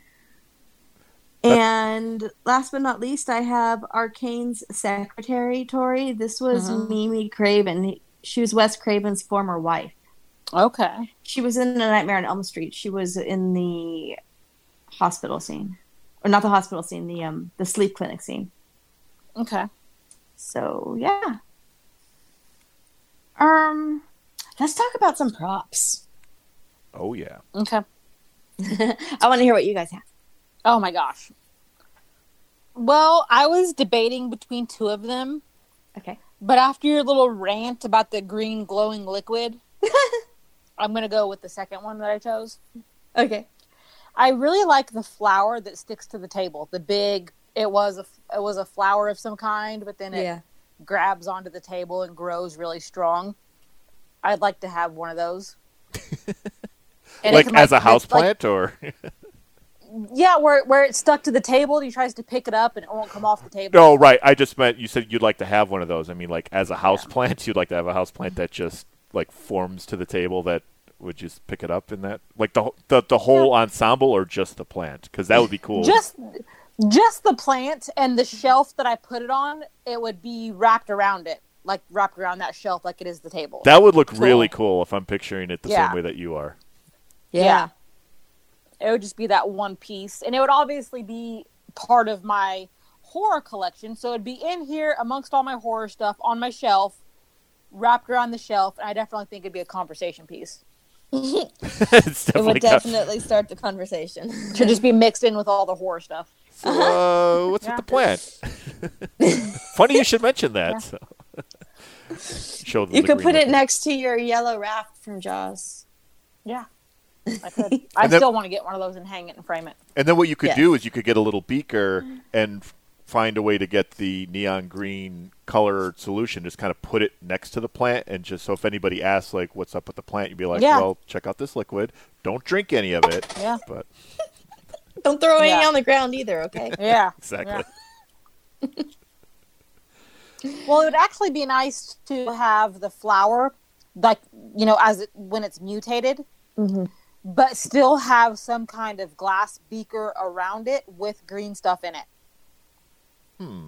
And last but not least, I have Arcane's secretary, Tori. This was Mhm. Mimi Craven. She was Wes Craven's former wife. Okay. She was in A Nightmare on Elm Street. She was in the hospital scene, or not the hospital scene, the um the sleep clinic scene. Okay. So yeah. Um, let's talk about some props. Oh yeah. Okay. I want to hear what you guys have. Oh my gosh. Well, I was debating between two of them, Okay. but after your little rant about the green glowing liquid, I'm going to go with the second one that I chose. Okay. I really like the flower that sticks to the table. The big it was a it was a flower of some kind, but then it Yeah. grabs onto the table and grows really strong. I'd like to have one of those. And it like can, as a like, house like- plant, or Yeah, where where it's stuck to the table, and he tries to pick it up and it won't come off the table. no? Right. I just meant you said you'd like to have one of those. I mean, like as a house plant, you'd like to have a house plant that just like forms to the table that would just pick it up in that like the the the whole ensemble or just the plant because that would be cool. Just just the plant and the shelf that I put it on, it would be wrapped around it, like wrapped around that shelf, like it is the table. that would look Cool. really cool if I'm picturing it the Yeah. same way that you are. Yeah. It would just be that one piece. And it would obviously be part of my horror collection. So it'd be in here amongst all my horror stuff on my shelf, wrapped around the shelf. And I definitely think it'd be a conversation piece. It's It would definitely got- start the conversation. To just be mixed in with all the horror stuff. So, uh, what's Yeah. with the plant? Funny you should mention that. So. Show you could put it next to your yellow raft from Jaws. Yeah. I could. I then- still want to get one of those and hang it and frame it. And then what you could Yeah. do is you could get a little beaker and f- find a way to get the neon green color solution. Just kind of put it next to the plant, and just so if anybody asks like, "What's up with the plant?" you'd be like, Yeah. "Well, check out this liquid. Don't drink any of it." Yeah. But Don't throw any Yeah. on the ground either, okay? Yeah. exactly. Well, it would actually be nice to have the flower, like you know, as it, when it's mutated, Mhm. but still have some kind of glass beaker around it with green stuff in it.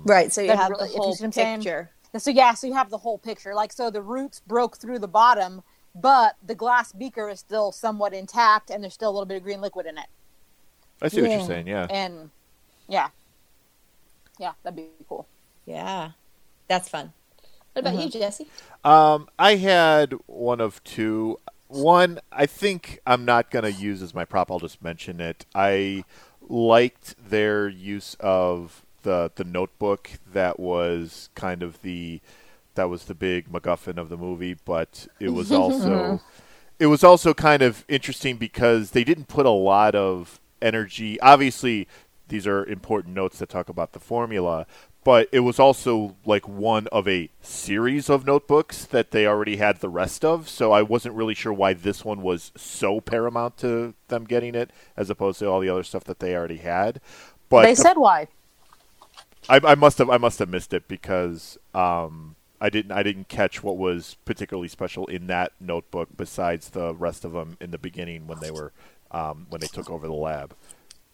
Right, so you That'd have really- the if you whole see saying. picture. So yeah, so you have the whole picture. Like so, the roots broke through the bottom, but the glass beaker is still somewhat intact, and there's still a little bit of green liquid in it. I see what you're saying. Yeah. And yeah, yeah, that'd be cool. Yeah. That's fun. What about you, Jesse? Um, I had one of two. One, I think I'm not going to use as my prop. I'll just mention it. I liked their use of the the notebook that was kind of the that was the big MacGuffin of the movie, but it was also uh-huh. it was also kind of interesting because they didn't put a lot of energy. Obviously, these are important notes that talk about the formula, but it was also like one of a series of notebooks that they already had the rest of. So I wasn't really sure why this one was so paramount to them getting it as opposed to all the other stuff that they already had. But they the- said why. I, I must have I must have missed it because um, I didn't I didn't catch what was particularly special in that notebook besides the rest of them in the beginning when they were um, when they took over the lab.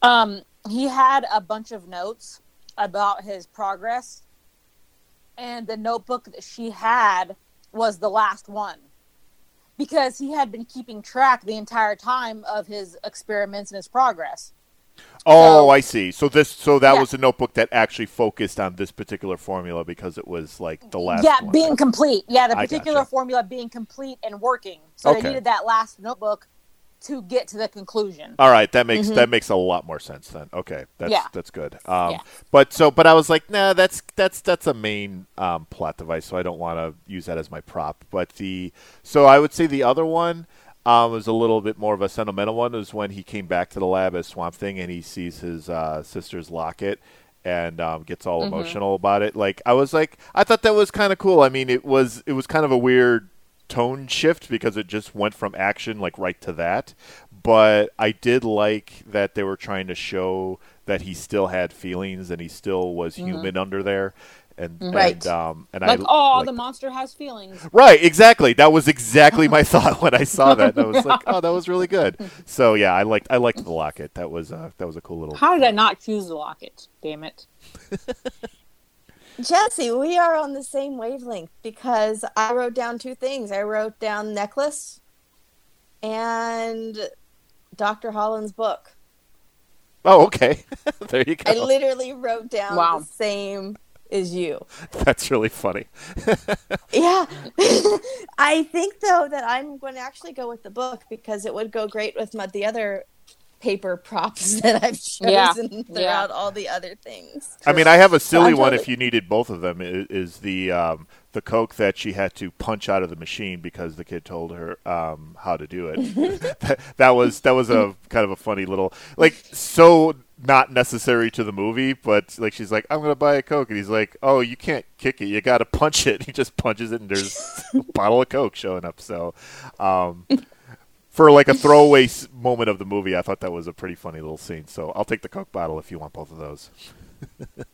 Um, he had a bunch of notes about his progress, and the notebook that she had was the last one because he had been keeping track the entire time of his experiments and his progress. Oh, So- I see. So this so that Yeah. was a notebook that actually focused on this particular formula because it was like the last yeah, one. being complete. Yeah, the particular gotcha. formula being complete and working. So Okay. they needed that last notebook to get to the conclusion. All right, that makes that makes a lot more sense then. Okay, that's Mm-hmm. Yeah. that's good. Um, Yeah. But so, but I was like, nah, that's that's that's a main um, plot device, so I don't want to use that as my prop. But the so I would say the other one um, was a little bit more of a sentimental one. Is when he came back to the lab as Swamp Thing and he sees his uh, sister's locket and um, gets all Mm-hmm. emotional about it. Like I was like, I thought that was kind of cool. I mean, it was it was kind of a weird tone shift because it just went from action like right to that but I did like that they were trying to show that he still had feelings and he still was Mhm. human under there. And, Right. and um and like, I oh, like the monster has feelings. Right, exactly. That was exactly my thought when I saw that. And I was like, "Oh, that was really good." So yeah, I liked I liked the locket. That was uh, that was a cool little. How did I not choose the locket? Damn it. Jesse, we are on the same wavelength because I wrote down two things. I wrote down necklace and Dr. Holland's book. Oh, okay. there you go. I literally wrote down Wow. the same as you. That's really funny. Yeah. I think though that I'm going to actually go with the book because it would go great with my, the other paper props that I've chosen Yeah. throughout Yeah. all the other things. I mean, I have a silly I'm one. totally- If you needed both of them, is, is the um, the coke that she had to punch out of the machine because the kid told her um, how to do it. that, that was that was a kind of a funny little like so not necessary to the movie, but like she's like, I'm gonna buy a coke, and he's like, Oh, you can't kick it, you got to punch it. He just punches it, and there's a bottle of coke showing up. So. Um, for like a throwaway moment of the movie, I thought that was a pretty funny little scene. So I'll take the Coke bottle if you want both of those.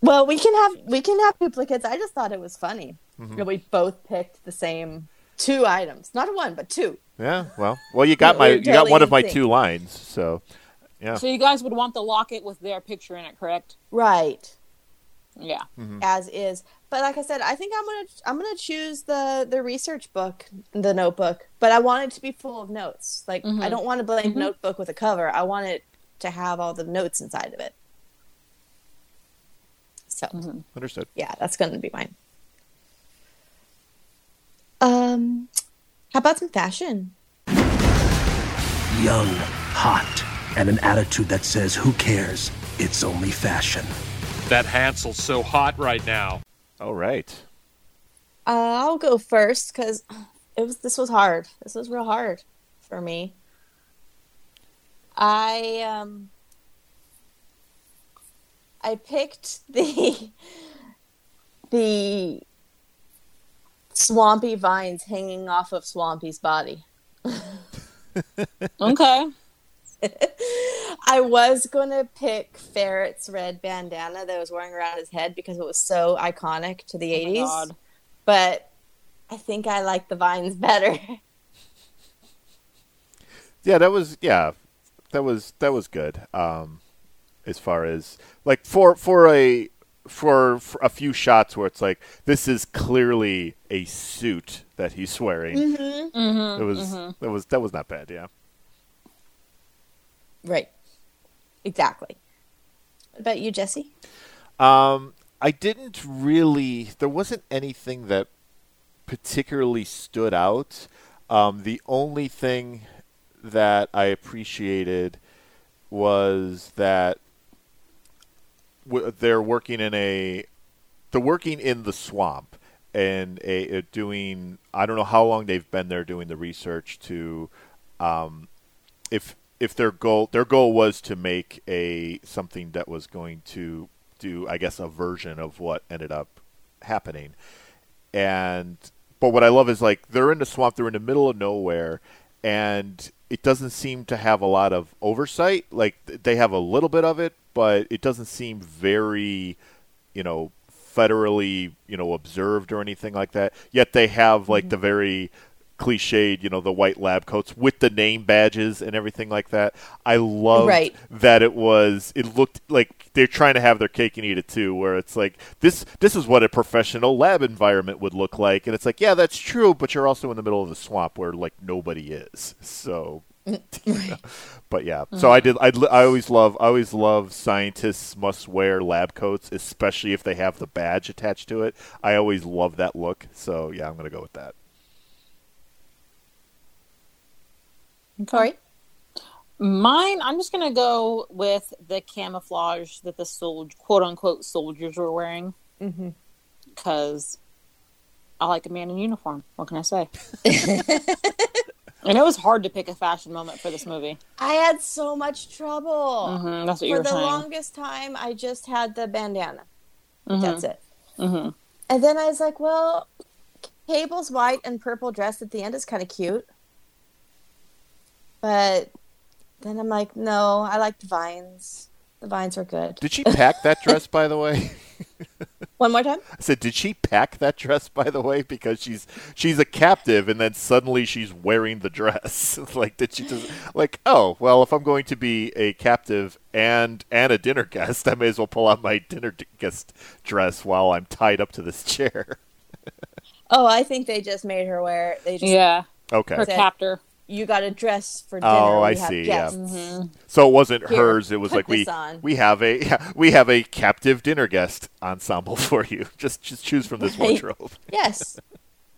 Well, we can have we can have duplicates. I just thought it was funny Mhm. that we both picked the same two items, not one but two. Yeah, well, well, you got my you got one of my two lines, so yeah. So you guys would want the locket with their picture in it, correct? Right, Yeah. Mm-hmm. as is. But like I said, I think I'm gonna I'm gonna choose the the research book, the notebook. But I want it to be full of notes. Like I Mhm. don't want a blank Mhm. notebook with a cover. I want it to have all the notes inside of it. So Understood. yeah, that's gonna be mine. Um, how about some fashion? Young, hot, and an attitude that says, who cares? It's only fashion. That Hansel's so hot right now. All right. Uh, I'll go first because it was this was hard. This was real hard for me. I um I picked the the swampy vines hanging off of Swampy's body. Okay. I was gonna pick Ferret's red bandana that was wearing around his head because it was so iconic to the Oh eighties. But I think I like the vines better. Yeah, that was yeah, that was that was good. Um, as far as like for for a for, for a few shots where it's like this is clearly a suit that he's wearing. Mhm. Mhm, It was mhm. that was that was not bad. Yeah. Right. Exactly. What about you, Jesse? Um, I didn't really. There wasn't anything that particularly stood out. Um, the only thing that I appreciated was that w- they're working in a they're working in the swamp and a, a doing I don't know how long they've been there doing the research to um, if if their goal their goal was to make a something that was going to do I guess a version of what ended up happening. And but what I love is like they're in the swamp they're in the middle of nowhere and it doesn't seem to have a lot of oversight. Like they have a little bit of it but it doesn't seem very you know federally you know observed or anything like that. Yet they have like mm-hmm. the very cliched you know the white lab coats with the name badges and everything like that. I love Right. that it was it looked like they're trying to have their cake and eat it too where it's like this this is what a professional lab environment would look like. And it's like yeah that's true but you're also in the middle of the swamp where like nobody is. So mm, but yeah. Mm. So i did I, I always love i always love scientists must wear lab coats especially if they have the badge attached to it. I always love that look. So yeah i'm gonna go with that Corey? Mine, I'm just gonna go with the camouflage that the sol- quote unquote soldiers were wearing Mm-hmm. because I like a man in uniform. What can I say? and it was hard to pick a fashion moment for this movie. I had so much trouble. Mhm, that's what For you were saying. For the saying. longest time, I just had the bandana. Mhm. That's it. Mm-hmm. And then I was like, well, Cable's white and purple dress at the end is kind of cute. But then I'm like, no, I like the vines. The vines were good. Did she pack that dress, by the way? One more time. I said, did she pack that dress, by the way? Because she's she's a captive, and then suddenly she's wearing the dress. like, did she just like? Oh, well, if I'm going to be a captive and and a dinner guest, I may as well pull out my dinner guest dress while I'm tied up to this chair. oh, I think they just made her wear. It. They just yeah. Okay. Her captor you got a dress for dinner. Oh, we I have see. Guests. Yeah. Mm-hmm. So it wasn't Here, hers. It was like we on. we have a we have a captive dinner guest ensemble for you. Just just choose from this Right. wardrobe. Yes,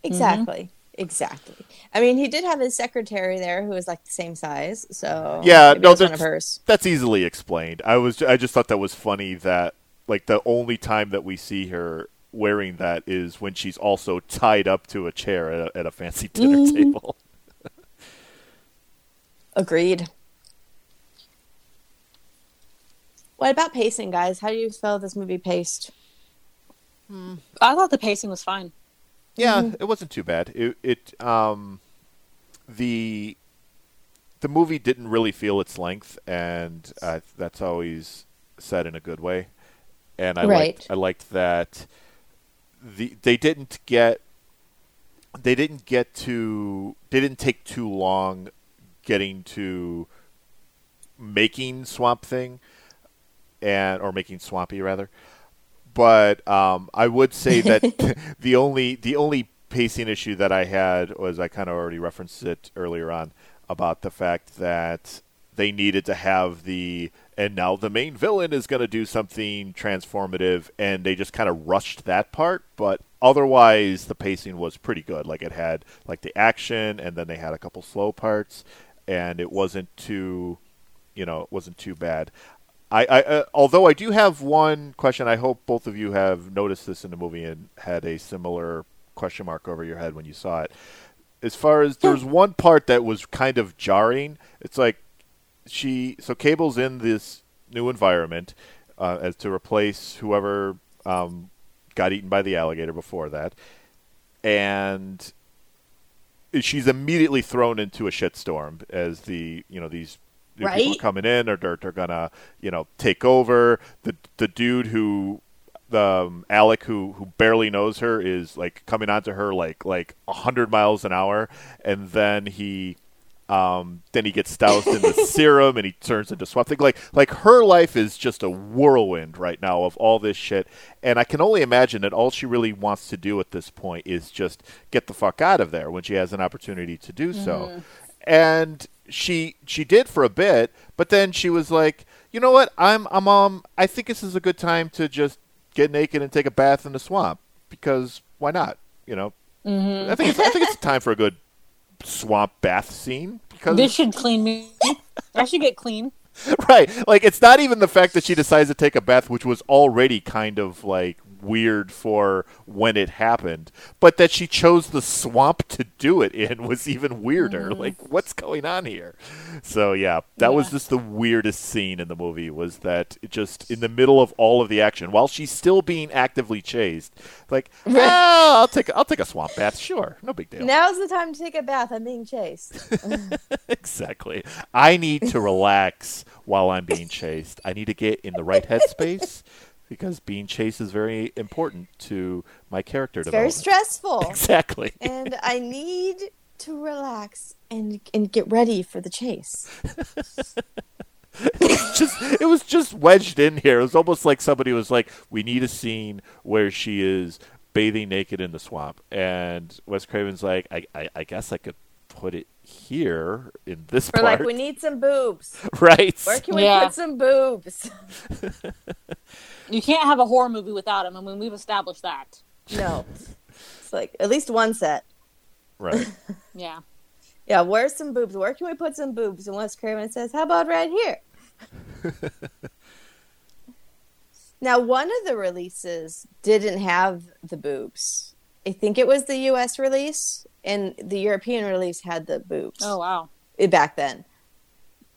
exactly, exactly. I mean, he did have his secretary there who was like the same size. So Yeah, maybe no, it was one that's, of hers. that's easily explained. I was I just thought that was funny that like the only time that we see her wearing that is when she's also tied up to a chair at a, at a fancy dinner Mhm. table. Agreed. What about pacing, guys? How do you feel this movie paced? I thought the pacing was fine. Yeah, Mm-hmm. it wasn't too bad. It it um the the movie didn't really feel its length, and uh, that's always said in a good way. And I Right. liked I liked that the they didn't get they didn't get to they didn't take too long getting to making Swamp Thing and or making Swampy rather. But um, I would say that the only the only pacing issue that I had was I kind of already referenced it earlier on about the fact that they needed to have the and now the main villain is going to do something transformative and they just kind of rushed that part. But otherwise the pacing was pretty good. Like it had like the action and then they had a couple slow parts and it wasn't too you know it wasn't too bad I, I uh, although I do have one question. I hope both of you have noticed this in the movie and had a similar question mark over your head when you saw it. As far as there's one part that was kind of jarring. It's like she so Cable's in this new environment uh, as to replace whoever um, got eaten by the alligator before that, and she's immediately thrown into a shitstorm as the you know these new people are coming in or they're, they're gonna you know take over. The the dude who the um, Alec who who barely knows her is like coming onto her like like a hundred miles an hour. And then he um, then he gets doused in the serum and he turns into Swamp Thing. Like like her life is just a whirlwind right now of all this shit. And I can only imagine that all she really wants to do at this point is just get the fuck out of there when she has an opportunity to do so. Mhm. And she she did for a bit, but then she was like, you know what? I'm I'm um I think this is a good time to just get naked and take a bath in the swamp because why not? You know. Mhm. I think it's, I think it's time for a good swamp bath scene because This should clean me. I should get clean. right like it's not even the fact that she decides to take a bath which was already kind of like weird for when it happened but that she chose the swamp to do it in was even weirder like what's going on here so yeah that was just the weirdest scene in the movie was that just in the middle of all of the action while she's still being actively chased like ah, i'll take i'll take a swamp bath sure no big deal Now's the time to take a bath. I'm being chased. exactly. I need to relax while I'm being chased. I need to get in the right headspace because being chased is very important to my character It's very stressful. Exactly. And I need to relax and and get ready for the chase. just it was just wedged in here. It was almost like somebody was like, "We need a scene where she is bathing naked in the swamp," and Wes Craven's like, "I, I, I guess I could put it here in this Or part." like we need some boobs. Right. Where can we Yeah. put some boobs? You can't have a horror movie without him. I mean, we've established that. No. It's like at least one set. right. Yeah. Yeah, where's some boobs? Where can we put some boobs? And Wes Craven says, How about right here? now, one of the releases didn't have the boobs. I think it was the US release, and the European release had the boobs. Oh wow. Back then.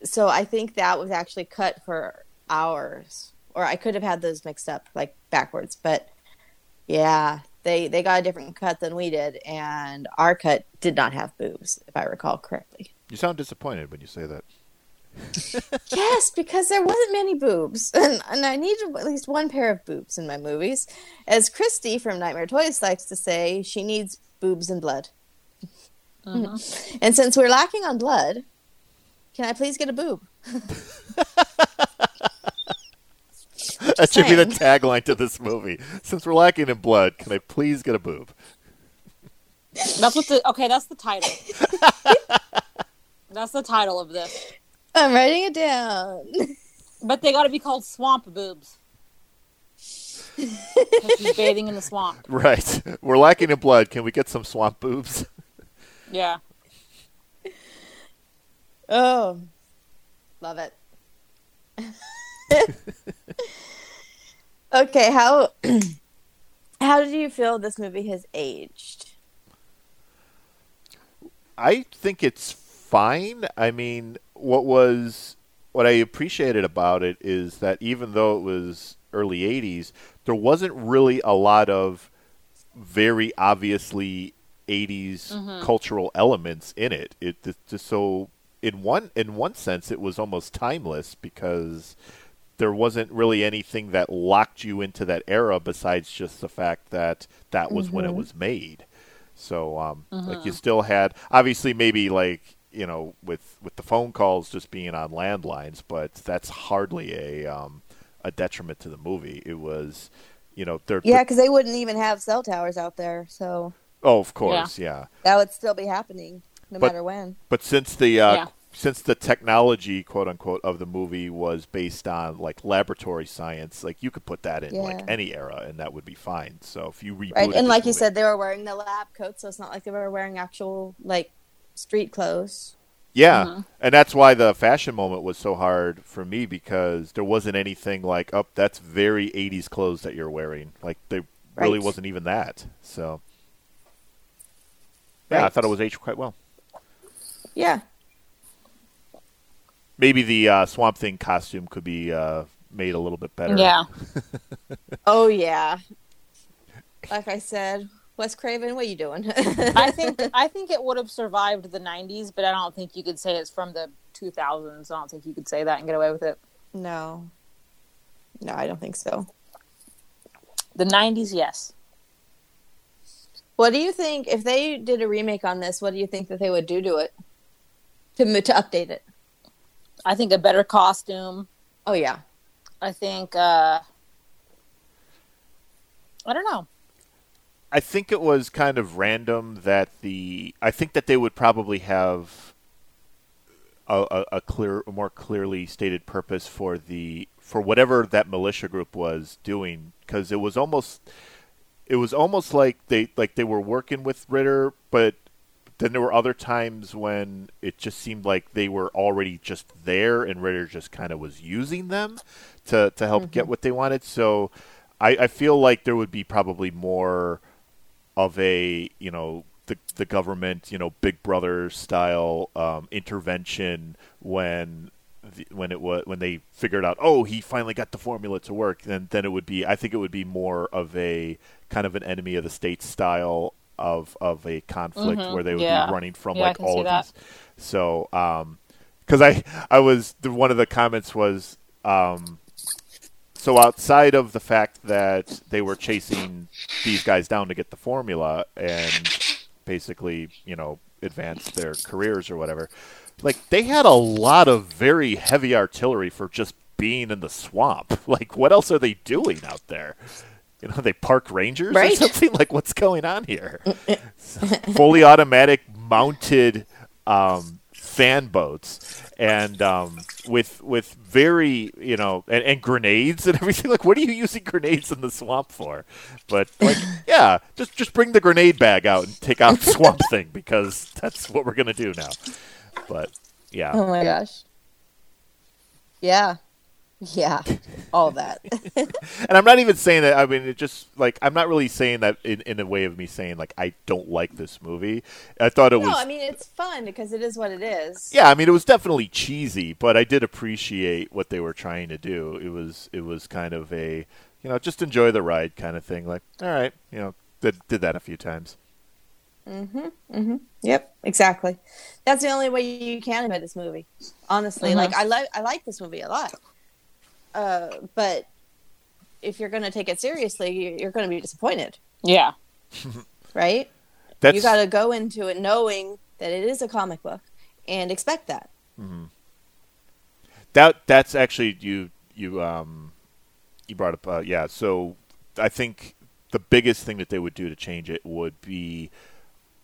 So I think that was actually cut for ours. Or I could have had those mixed up, like backwards. But yeah, they they got a different cut than we did, and our cut did not have boobs, if I recall correctly. You sound disappointed when you say that. yes, because there wasn't many boobs, and, and I needed at least one pair of boobs in my movies. As Christy from Nightmare Toys likes to say, she needs boobs and blood. Mhm. And since we're lacking on blood, can I please get a boob? that should be the tagline to this movie. Since we're lacking in blood, can I please get a boob? That's what the okay. That's the title. that's the title of this. I'm writing it down. But they got to be called swamp boobs. She's bathing in the swamp. Right. We're lacking in blood. Can we get some swamp boobs? Yeah. Oh, love it. okay, how how do you feel this movie has aged? I think it's fine. I mean, what was what I appreciated about it is that even though it was early 80s, there wasn't really a lot of very obviously 80s Mhm. cultural elements in it. It just so in one in one sense it was almost timeless because there wasn't really anything that locked you into that era besides just the fact that that was when it Mhm. was made. So um like you Mhm. still had obviously maybe like you know with with the phone calls just being on landlines, but that's hardly a um a detriment to the movie. It was you know they're Yeah, because they wouldn't even have cell towers out there, so oh of course yeah. that would still be happening no But- matter when. But since the uh, Yeah. since the technology, quote unquote, of the movie was based on like laboratory science, like you could put that in like any era, and that would be fine. So if you reboot Right, and this like you said, they were wearing the lab coats, so it's not like they were wearing actual like street clothes. yeah, Mhm. and that's why the fashion moment was so hard for me because there wasn't anything like, oh, that's very '80s clothes that you're wearing. Like there really wasn't even that. So yeah, I thought it was aged quite well. Yeah, Maybe the uh, Swamp Thing costume could be uh, made a little bit better. Yeah. Oh yeah. Like I said, Wes Craven, what are you doing? I think I think it would have survived the '90s, but I don't think you could say it's from the 2000s. I don't think you could say that and get away with it. No. No, I don't think so. The '90s, yes. What do you think if they did a remake on this? What do you think that they would do to it to to update it? I think a better costume. Oh yeah. I think. uh I don't know. I think it was kind of random that the I think that they would probably have a, a, a clear, a more clearly stated purpose for the for whatever that militia group was doing because it was almost it was almost like they like they were working with Ritter, but then there were other times when it just seemed like they were already just there and Ritter just kind of was using them to to help get mm-hmm. what they wanted. So I, I feel like there would be probably more of a you know the the government you know Big Brother style um, intervention when the, when it was when they figured out oh he finally got the formula to work then then it would be I think it would be more of a kind of an enemy of the state style of of a conflict Mhm, where they would yeah. be running from Yeah, like all of that. these so um because I I was the, one of the comments was um so outside of the fact that they were chasing these guys down to get the formula and basically, you know, advance their careers or whatever, like they had a lot of very heavy artillery for just being in the swamp. Like, what else are they doing out there? You know, they park rangers Right. or something. Like, what's going on here? Fully automatic mounted um, fan boats and um, with with very you know and, and grenades and everything. Like, what are you using grenades in the swamp for? But like, yeah, just just bring the grenade bag out and take out the Swamp Thing because that's what we're gonna do now. But yeah, Oh my gosh. Yeah. Yeah. All that. and I'm not even saying that. I mean, it just like I'm not really saying that in, in a way of me saying like I don't like this movie. I thought it no, was No, I mean it's fun because it is what it is. yeah. I mean, it was definitely cheesy, but I did appreciate what they were trying to do. It was it was kind of a you know just enjoy the ride kind of thing. Like all right, you know, did did that a few times. Mm-hmm. Mm-hmm. Yep. Exactly. That's the only way you can enjoy this movie. Honestly, Mhm. like I like I like this movie a lot. Uh, but if you're going to take it seriously, you- you're going to be disappointed, Yeah. right? That's You got to go into it knowing that it is a comic book and expect that. that that's actually you you um you brought up uh, yeah so i think the biggest thing that they would do to change it would be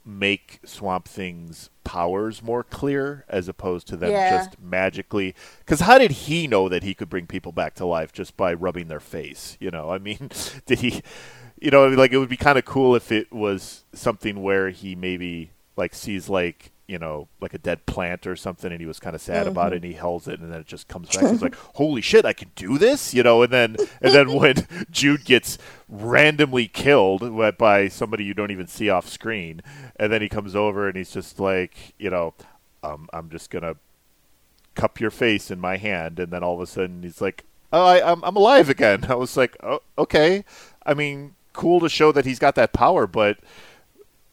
make swamp thing's powers more clear as opposed to them Yeah. just magically because how did he know that he could bring people back to life just by rubbing their face you know i mean did he you know like it would be kind of cool if it was something where he maybe like sees like you know like a dead plant or something and he was kind of sad about it and he holds it and then it just comes back he's like holy shit i can do this? You know and then and then when jude gets randomly killed by somebody you don't even see off screen and then he comes over and he's just like you know um, i'm just gonna cup your face in my hand and then all of a sudden he's like oh I, I'm, I'm alive again. I was like oh, okay. I mean cool to show that he's got that power but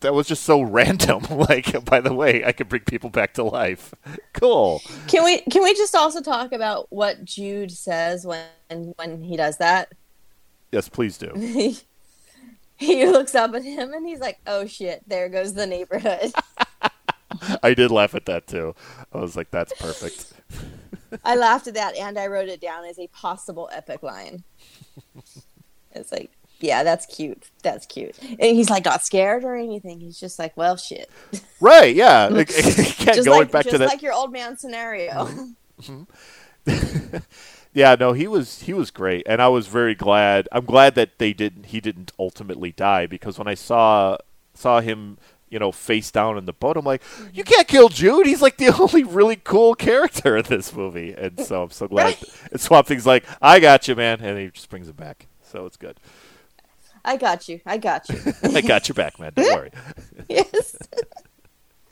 that was just so random like by the way i could bring people back to life cool Can we can we just also talk about what Jude says when when he does that? yes please do he, he looks up at him and he's like, "Oh shit, there goes the neighborhood." i did laugh at that too i was like that's perfect I laughed at that and I wrote it down as a possible epic line. It's like, yeah, that's cute. That's cute. And he's like not scared or anything. He's just like, well, shit. right yeah again, just going like back just to that like your old man scenario. Mm-hmm. Mm-hmm. yeah, no, he was he was great, and I was very glad. I'm glad that they didn't he didn't ultimately die because when I saw saw him, you know, face down in the boat, I'm like, mm-hmm. you can't kill Jude. He's like the only really cool character in this movie, and so I'm so glad. And Swamp Thing's like, I got you, man, and he just brings him back, so it's good. I got you. I got you. I got your back, man. Don't worry. yes.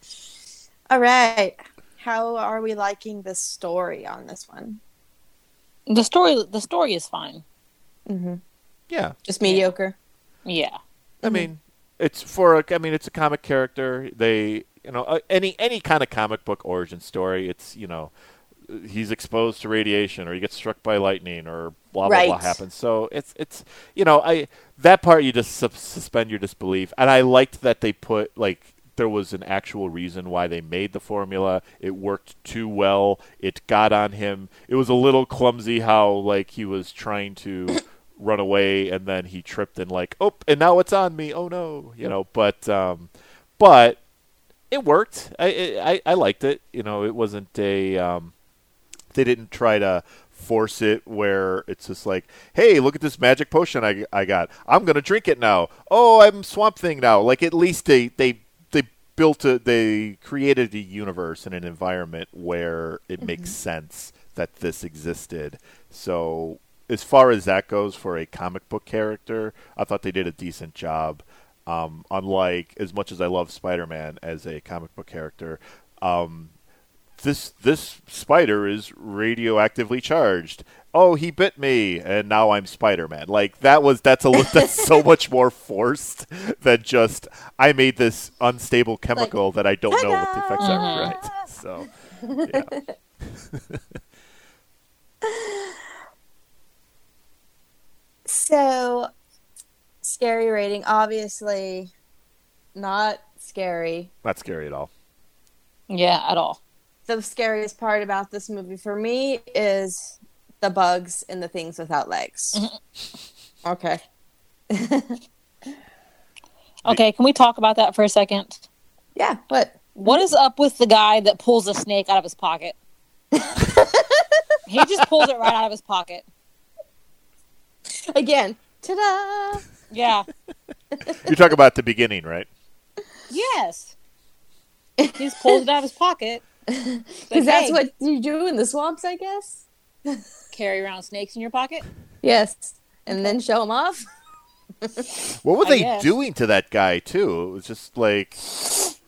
All right. How are we liking the story on this one? The story the story is fine. Mm-hmm. Yeah, Just mediocre. Yeah. I mean, it's for a. I mean, it's a comic character. They, you know, uh, any any kind of comic book origin story. It's you know, he's exposed to radiation, or he gets struck by lightning, or blah blah blah happens. So it's it's you know, I that part you just sus- suspend your disbelief, and I liked that they put like there was an actual reason why they made the formula. It worked too well. It got on him. It was a little clumsy how like he was trying to run away and then he tripped and like, oh, and now it's on me. Oh no, you know. But um, but it worked. I I, I liked it. You know, it wasn't a um, they didn't try to force it where it's just like, hey, look at this magic potion I, I got. I'm gonna drink it now. Oh, I'm Swamp Thing now. Like at least they they they built a they created a universe and an environment where it makes sense that this existed. So as far as that goes for a comic book character, I thought they did a decent job. Um, unlike as much as I love Spider-Man as a comic book character, um, this this spider is radioactively charged. Oh, he bit me, and now I'm Spider-Man. Like that was that's a li- that's so much more forced than just I made this unstable chemical that I don't know what the effects are. Right. So yeah. So, scary rating. Obviously, not scary. not scary at all. Yeah, at all. The scariest part about this movie for me is the bugs and the things without legs. Mm-hmm. okay. Okay, can we talk about that for a second? Yeah, what? What is up with the guy that pulls a snake out of his pocket? he just pulls it right out of his pocket. Again, ta-da! Yeah. You're talking about the beginning, right? Yes. He just pulls it out of his pocket. Because that's Hey. what you do in the swamps, I guess. Carry around snakes in your pocket? Yes, and then show them off. What were I they guess. doing to that guy too? It was just like,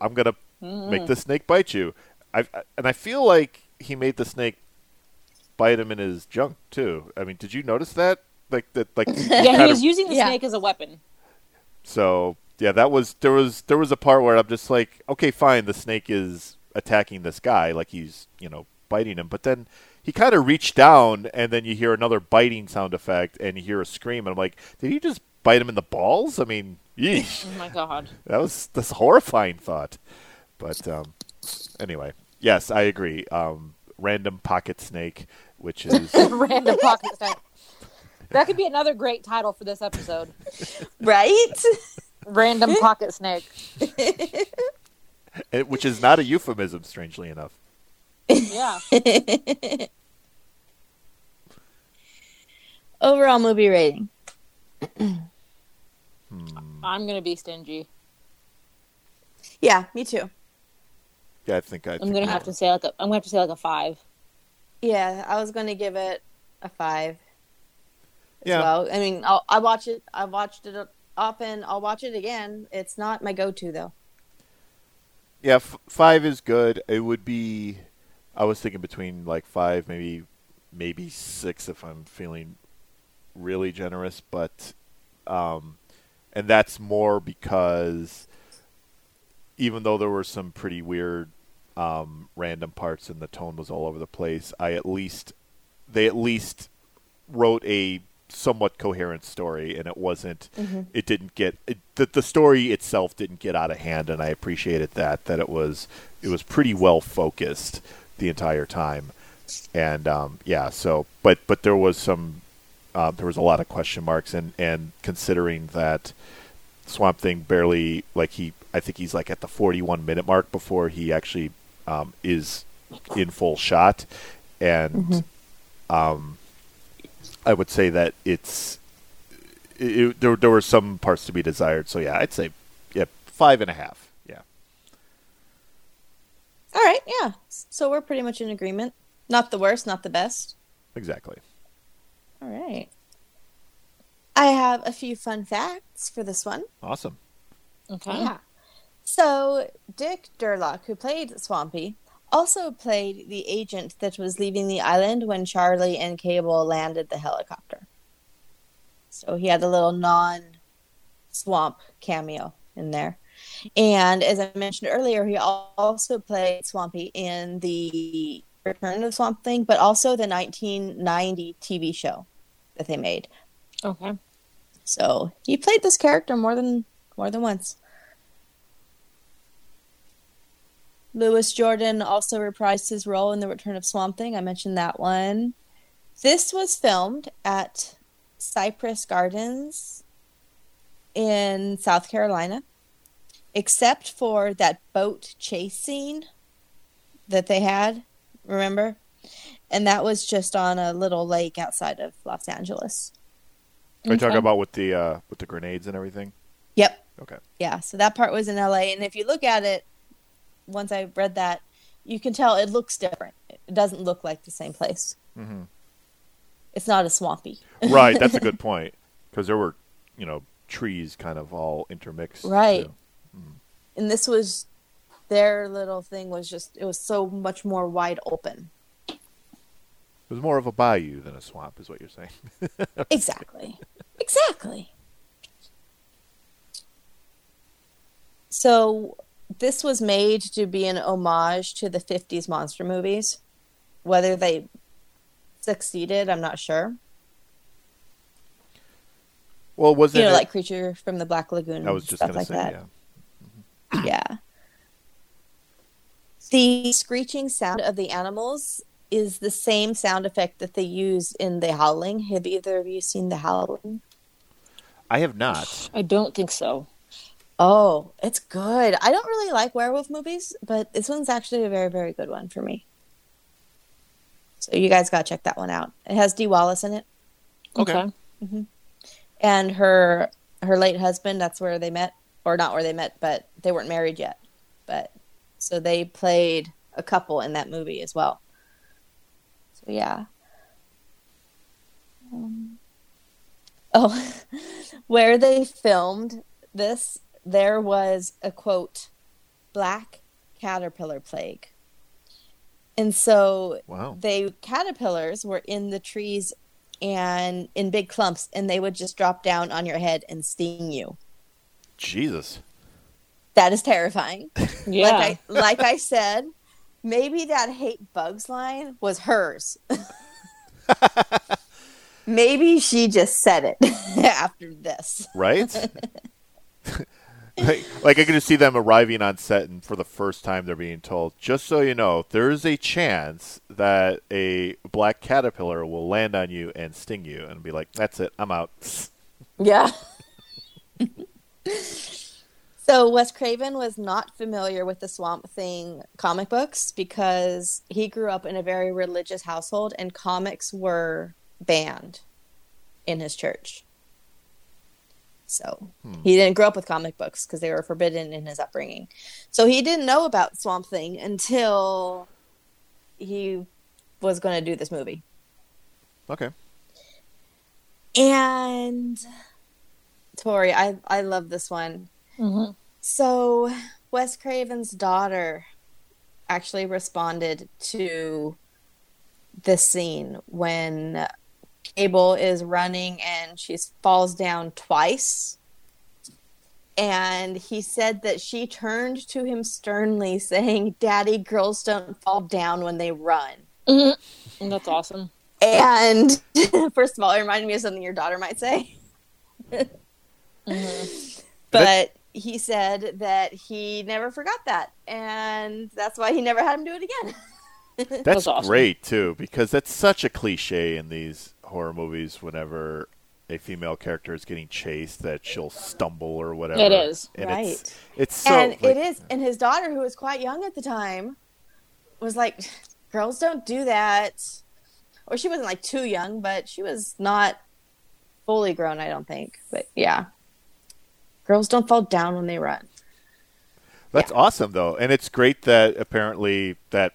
I'm gonna mm-hmm. make the snake bite you. I and I feel like he made the snake bite him in his junk too. I mean, did you notice that? Like that, like Yeah, he was of- using the Yeah. snake as a weapon. So yeah, that was there was there was a part where I'm just like, okay, fine, the snake is attacking this guy, like he's you know biting him, but then he kind of reached down, and then you hear another biting sound effect, and you hear a scream, and I'm like, did he just bite him in the balls? I mean, yeesh. Oh my god. That was this horrifying thought. But um, anyway, yes, I agree. Um, random pocket snake, which is Random pocket snake. That could be another great title for this episode. Right? Random pocket snake. which is not a euphemism, strangely enough. Yeah. Overall movie rating. Hmm. I'm gonna be stingy. Yeah, me too. Yeah, I think I. I'm gonna have to say like a I'm gonna have to say like a five. Yeah, I was going to give it a five. As Yeah. Well, I mean, I'll, I watch it. I watched it often. I'll watch it again. It's not my go-to though. Yeah, f- five is good. It would be. I was thinking between like five, maybe, maybe six if I'm feeling really generous. But, um, and that's more because even though there were some pretty weird, um, random parts and the tone was all over the place, I at least they at least wrote a somewhat coherent story, and it wasn't. Mhm. It didn't get it, the the story itself didn't get out of hand, and I appreciated that. That it was it was pretty well focused the entire time, and um, yeah. So, but but there was some uh, there was a lot of question marks, and and considering that Swamp Thing barely like he I think he's like at the 41 minute mark before he actually um, is in full shot, and um, I would say that it's it, it- there. There were some parts to be desired. So yeah, I'd say yeah, five and a half. Yeah, All right, yeah. So we're pretty much in agreement. Not the worst, not the best. exactly. All right. I have a few fun facts for this one. Awesome. Okay. Yeah. So Dick Durock, who played Swampy, also played the agent that was leaving the island when Charlie and Cable landed the helicopter. So he had a little non-swamp cameo in there. And as I mentioned earlier, he also played Swampy in the Return of Swamp Thing, but also the 1990 TV show that they made. Okay. So he played this character more than more than once. Louis Jourdan also reprised his role in The Return of Swamp Thing. I mentioned that one. This was filmed at Cypress Gardens in South Carolina, except for that boat chase scene that they had, remember? And that was just on a little lake outside of Los Angeles. Are you talking about with the uh, with the grenades and everything? Yep. Okay. Yeah, so that part was in LA. And if you look at it, once I read that, you can tell it looks different. It doesn't look like the same place. hmm It's not as swampy. right. That's a good point because there were you know trees kind of all intermixed. Right. too. And this was their little thing was just it was so much more wide open. It was more of a bayou than a swamp, is what you're saying. Exactly. exactly. So this was made to be an homage to the 50s monster movies. Whether they succeeded, I'm not sure. Well, wasn't you know, it- like Creature from the Black Lagoon, I was just stuff gonna like say, that. yeah. yeah. The screeching sound of the animals is the same sound effect that they use in The Howling. Have either of you seen The Howling? I have not. I don't think so. Oh, it's good. I don't really like werewolf movies, but this one's actually a very, very good one for me. So you guys got to check that one out. It has Dee Wallace in it, Okay. hmm and her her late husband. That's where they met, or not where they met, but they weren't married yet. But so they played a couple in that movie as well. So yeah. Um, oh, where they filmed this, there was a quote, black caterpillar plague. And so Wow. they caterpillars were in the trees and in big clumps and they would just drop down on your head and sting you. Jesus. That is terrifying. Yeah. Like I like I said, maybe that hate bugs line was hers. maybe she just said it after this. Right? like, I can just see them arriving on set and for the first time they're being told, just so you know, there is a chance that a black caterpillar will land on you and sting you and be like, That's it, I'm out. Yeah. so Wes Craven was not familiar with the Swamp Thing comic books because he grew up in a very religious household and comics were banned in his church. So hmm. he didn't grow up with comic books because they were forbidden in his upbringing. So he didn't know about Swamp Thing until he was going to do this movie. Okay. And Tori, I I love this one. Mm-hmm. So Wes Craven's daughter actually responded to this scene when Cable is running and she falls down twice. And he said that she turned to him sternly, saying, Daddy, girls don't fall down when they run. And that's awesome. And first of all, it reminded me of something your daughter might say. Mm-hmm. But he said that he never forgot that, and that's why he never had him do it again. That's great too, because that's such a cliche in these horror movies. Whenever a female character is getting chased, that she'll stumble or whatever. It is. and right. It's, it's so. and like- it is, and his daughter, who was quite young at the time, was like, "Girls don't do that," or she wasn't like too young, but she was not fully grown, I don't think. But yeah, girls don't fall down when they run. That's awesome though, and it's great that apparently that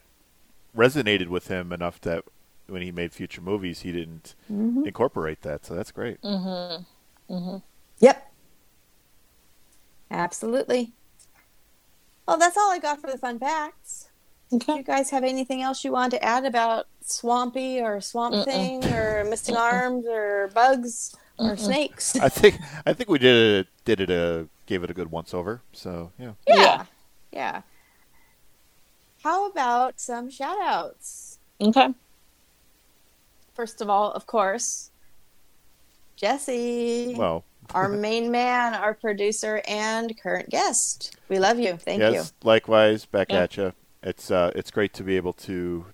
resonated with him enough that when he made future movies, he didn't Mhm. incorporate that. So that's great. Mm-hmm. Mm-hmm. Yep. Absolutely. Well, that's all I got for the fun facts. Do you guys have anything else you want to add about Swampy or Swamp Mm-mm. Thing or Missing Arms or bugs or Mm-mm. snakes? I think I think we did it did it a gave it a good once over. So yeah. Yeah. Yeah. How about some shout outs? Okay. First of all, of course, Jesse. Well, our main man, our producer, and current guest. We love you. Thank yes, you. likewise, back Yeah. at you. It's uh, it's great to be able to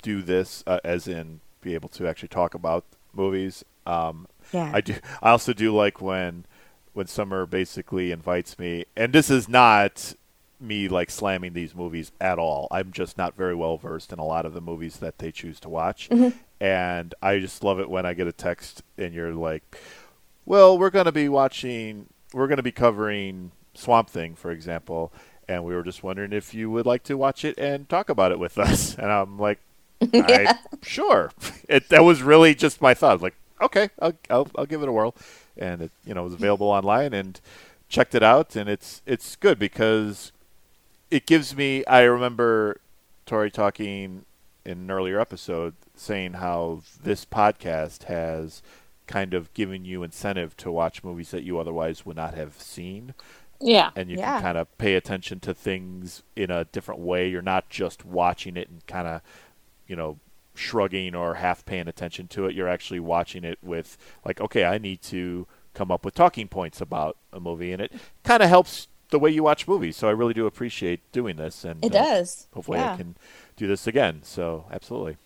do this, uh, as in be able to actually talk about movies. Um, Yeah. I do. I also do like when when Summer basically invites me, and this is not me like slamming these movies at all. I'm just not very well versed in a lot of the movies that they choose to watch, Mhm. And I just love it when I get a text and you're like, "Well, we're going to be watching. We're going to be covering Swamp Thing, for example." And we were just wondering if you would like to watch it and talk about it with us. And I'm like, I, sure. It, that was really just my thought. Like, okay, I'll, I'll, I'll give it a whirl. And it, you know, was available online and checked it out. And it's, it's good because it gives me, I remember Tori talking in an earlier episode saying how this podcast has kind of given you incentive to watch movies that you otherwise would not have seen. Yeah. And you Yeah. can kind of pay attention to things in a different way. You're not just watching it and kind of, you know, shrugging or half paying attention to it. You're actually watching it with, like, okay, I need to come up with talking points about a movie. And it kind of helps the way you watch movies. So I really do appreciate doing this. And It uh, does. Hopefully Yeah. I can do this again. So absolutely.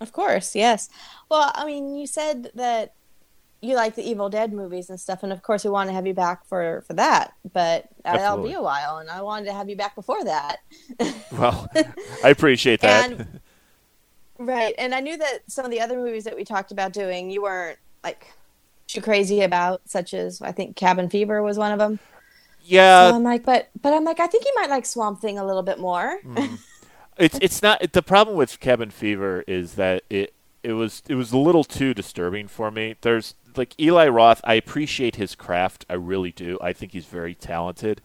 Of course, yes. Well, I mean, you said that you like the Evil Dead movies and stuff, and of course, we want to have you back for for that. But that'll be a while, and I wanted to have you back before that. Well, I appreciate that. And- Right, and I knew that some of the other movies that we talked about doing, you weren't like too crazy about, such as I think Cabin Fever was one of them. yeah. so I'm like, but but I'm like, I think you might like Swamp Thing a little bit more. Mm. It's it's not the problem with Cabin Fever is that it it was it was a little too disturbing for me. There's like Eli Roth, I appreciate his craft, I really do. I think he's very talented,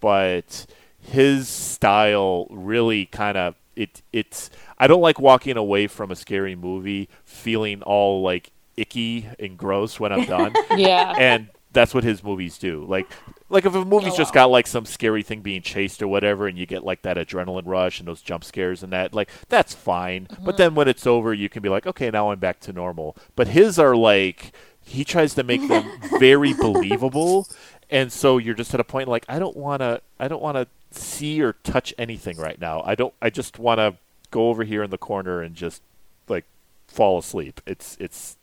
but his style really kind of it it's I don't like walking away from a scary movie feeling all like icky and gross when I'm done. Yeah. And that's what his movies do. Like like if a movie's Oh, just got like some scary thing being chased or whatever, and you get like that adrenaline rush and those jump scares and that, like that's fine. Mm-hmm. But then when it's over, you can be like, okay, now I'm back to normal. But his are like he tries to make them very believable, and so you're just at a point like I don't want to, I don't want to see or touch anything right now. I don't. I just want to go over here in the corner and just like fall asleep. It's it's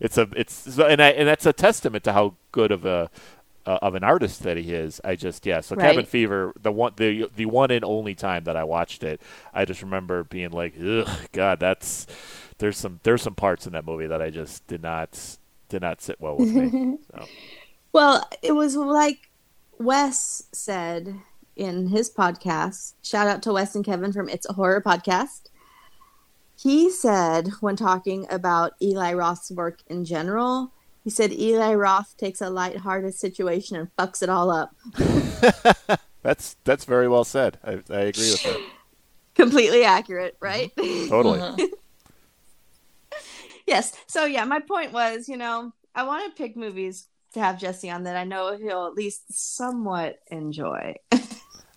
it's a it's and I, and that's a testament to how good of a uh, of an artist that he is. I just yeah. So Cabin Fever, the one the the one and only time that I watched it, I just remember being like, ugh, God, that's there's some there's some parts in that movie that I just did not did not sit well with me. So. Well, it was like Wes said in his podcast. Shout out to Wes and Kevin from It's a Horror Podcast. He said when talking about Eli Roth's work in general, he said Eli Roth takes a lighthearted situation and fucks it all up. That's that's very well said. I, I agree with that. Completely accurate, mm-hmm. right? Totally. yes. So yeah, my point was, you know, I want to pick movies to have Jesse on that I know he'll at least somewhat enjoy.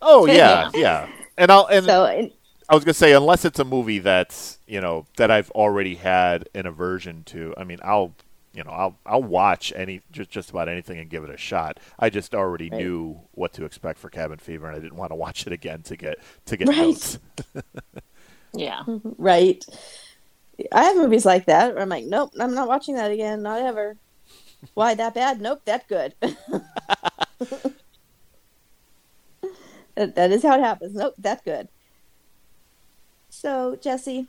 Oh yeah, yeah. And I'll and So, and- I was gonna say unless it's a movie that's you know that I've already had an aversion to. I mean, I'll you know I'll I'll watch any just just about anything and give it a shot. I just already Right. knew what to expect for Cabin Fever, and I didn't want to watch it again to get to get Right. notes. Yeah. Mm-hmm. right. I have movies like that where I'm like, nope, I'm not watching that again, not ever. Why that bad? Nope, that good. that, that is how it happens. Nope, that good. So Jesse,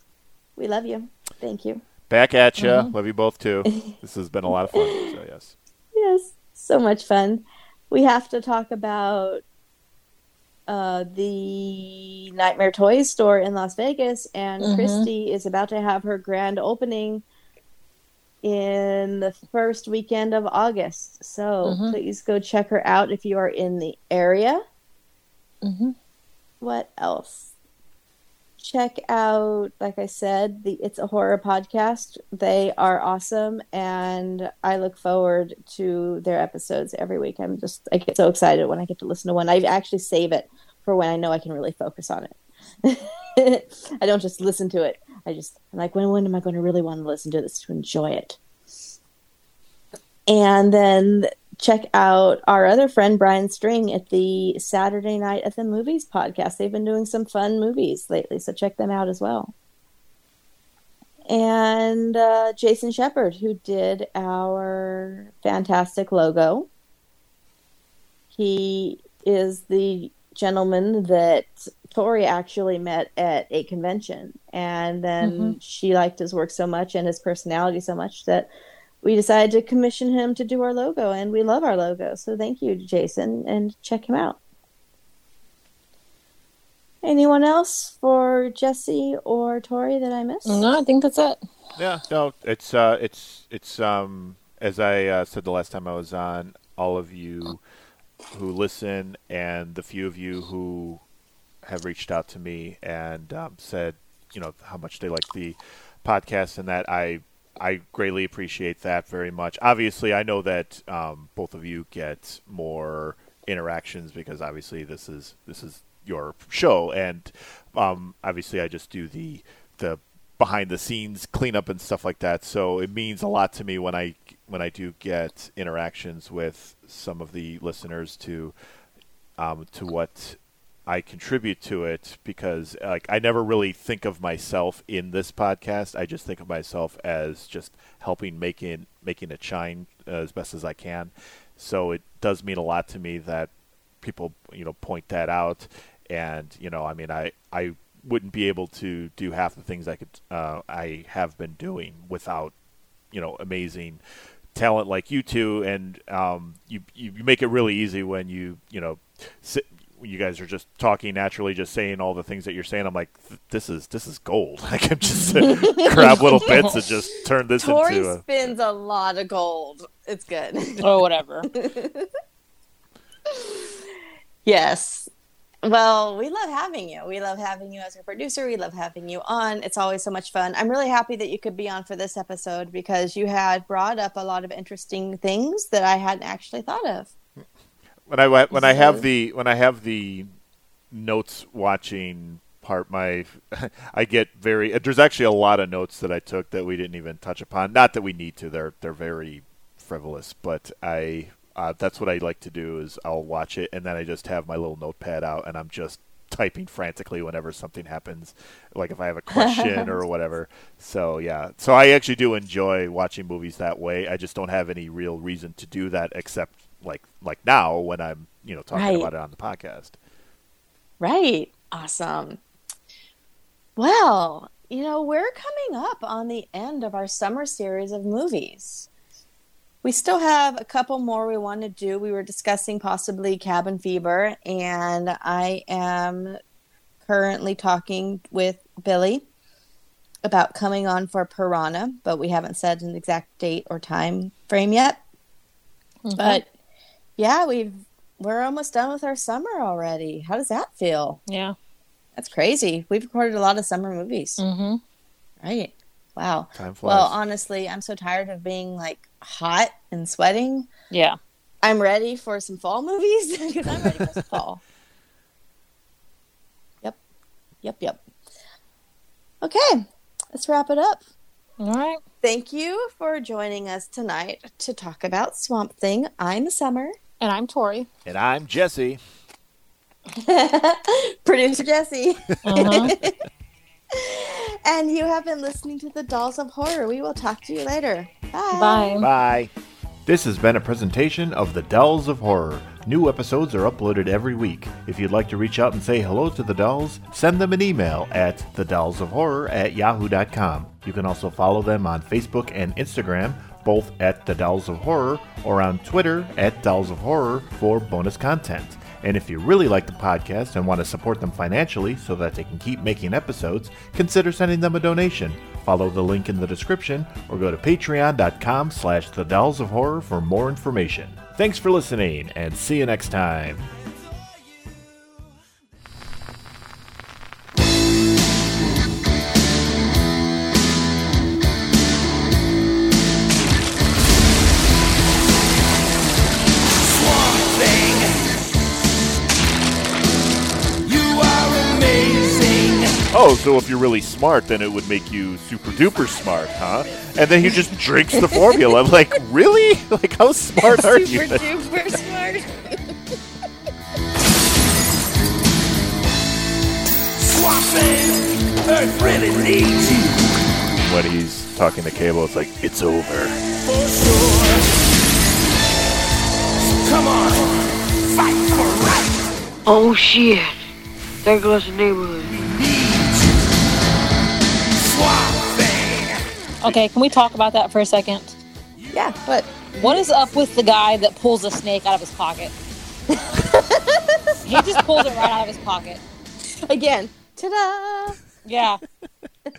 we love you. Thank you. Back at you. Mhm. Love you both too. This has been a lot of fun. So yes. Yes, so much fun. We have to talk about uh, the Nightmare Toys store in Las Vegas, and Mhm. Christy is about to have her grand opening in the first weekend of August. So Mhm. please go check her out if you are in the area. Mhm. What else? Check out, like I said, the It's a Horror podcast. They are awesome, and I look forward to their episodes every week. I'm just, I get so excited when I get to listen to one. I actually save it for when I know I can really focus on it. I don't just listen to it. I just, I'm like, when, when am I going to really want to listen to this to enjoy it? And then check out our other friend Brian String at the Saturday Night at the Movies podcast. They've been doing some fun movies lately, so check them out as well. And uh, Jason Shepard, who did our fantastic logo. He is the gentleman that Tori actually met at a convention. And then she liked his work so much and his personality so much that we decided to commission him to do our logo. And we love our logo. So thank you, Jason, and check him out. Anyone else for Jesse or Tori that I missed? No, I think that's it. Yeah, no, it's uh, it's it's um, as I uh, said the last time I was on, all of you who listen and the few of you who have reached out to me and um, said, you know, how much they like the podcast and that I I greatly appreciate that very much. Obviously, I know that um, both of you get more interactions because obviously this is this is your show and um, obviously I just do the the behind the scenes cleanup and stuff like that. So it means a lot to me when I when I do get interactions with some of the listeners to um, to what I contribute to it because like I never really think of myself in this podcast. I just think of myself as just helping making making it shine uh, as best as I can. So it does mean a lot to me that people you know point that out and you know I mean I I wouldn't be able to do half the things I could uh, I have been doing without you know amazing talent like you two and um, you you make it really easy when you you know sit, you guys are just talking naturally just saying all the things that you're saying I'm like this is this is gold I can just uh, grab little bits and just turn this Tori into a spins a lot of gold. It's good. Oh, whatever. yes. Well, we love having you. We love having you as a producer. We love having you on. It's always so much fun. I'm really happy that you could be on for this episode because you had brought up a lot of interesting things that I hadn't actually thought of. When I when I have the when I have the notes watching part, my I get very. There's actually a lot of notes that I took that we didn't even touch upon. Not that we need to. They're they're very frivolous, but I uh, that's what I like to do is I'll watch it and then I just have my little notepad out and I'm just typing frantically whenever something happens, like if I have a question or whatever. So yeah, so I actually do enjoy watching movies that way. I just don't have any real reason to do that except like like now when I'm you know talking Right. about it on the podcast. Right. Awesome. Well, you know, we're coming up on the end of our summer series of movies. We still have a couple more we want to do. We were discussing possibly Cabin Fever, and I am currently talking with Billy about coming on for Piranha, but we haven't said an exact date or time frame yet. Mm-hmm. But yeah, we've we're almost done with our summer already. How does that feel? Yeah. That's crazy. We've recorded a lot of summer movies. Mm-hmm. Right. Wow. Time flies. Well, honestly, I'm so tired of being like hot and sweating. Yeah. I'm ready for some fall movies because I'm ready for fall. Yep. Yep, yep. Okay. Let's wrap it up. All right. Thank you for joining us tonight to talk about Swamp Thing. I'm Summer. And I'm Tori. And I'm Jesse. Producer Jesse. Uh-huh. and you have been listening to the Dolls of Horror. We will talk to you later. Bye. Bye. Bye. This has been a presentation of The Dolls of Horror. New episodes are uploaded every week. If you'd like to reach out and say hello to the dolls, send them an email at thedollsofhorror at yahoo.com. You can also follow them on Facebook and Instagram, both at The Dolls of Horror, or on Twitter at Dolls of Horror for bonus content. And if you really like the podcast and want to support them financially so that they can keep making episodes, consider sending them a donation. Follow the link in the description or go to patreon.com slash the dolls of horror for more information. Thanks for listening and see you next time. Oh, so if you're really smart, then it would make you super duper smart, huh? And then he just drinks the formula. I'm like, really? Like, how smart are you? Super duper smart. Earth really needs you. When he's talking to Cable, it's like, it's over. For sure. Come on, fight for right. Oh shit. There goes the neighborhood. Okay, can we talk about that for a second? Yeah, but What is up with the guy that pulls a snake out of his pocket? he just pulls it right out of his pocket. again, ta-da! Yeah.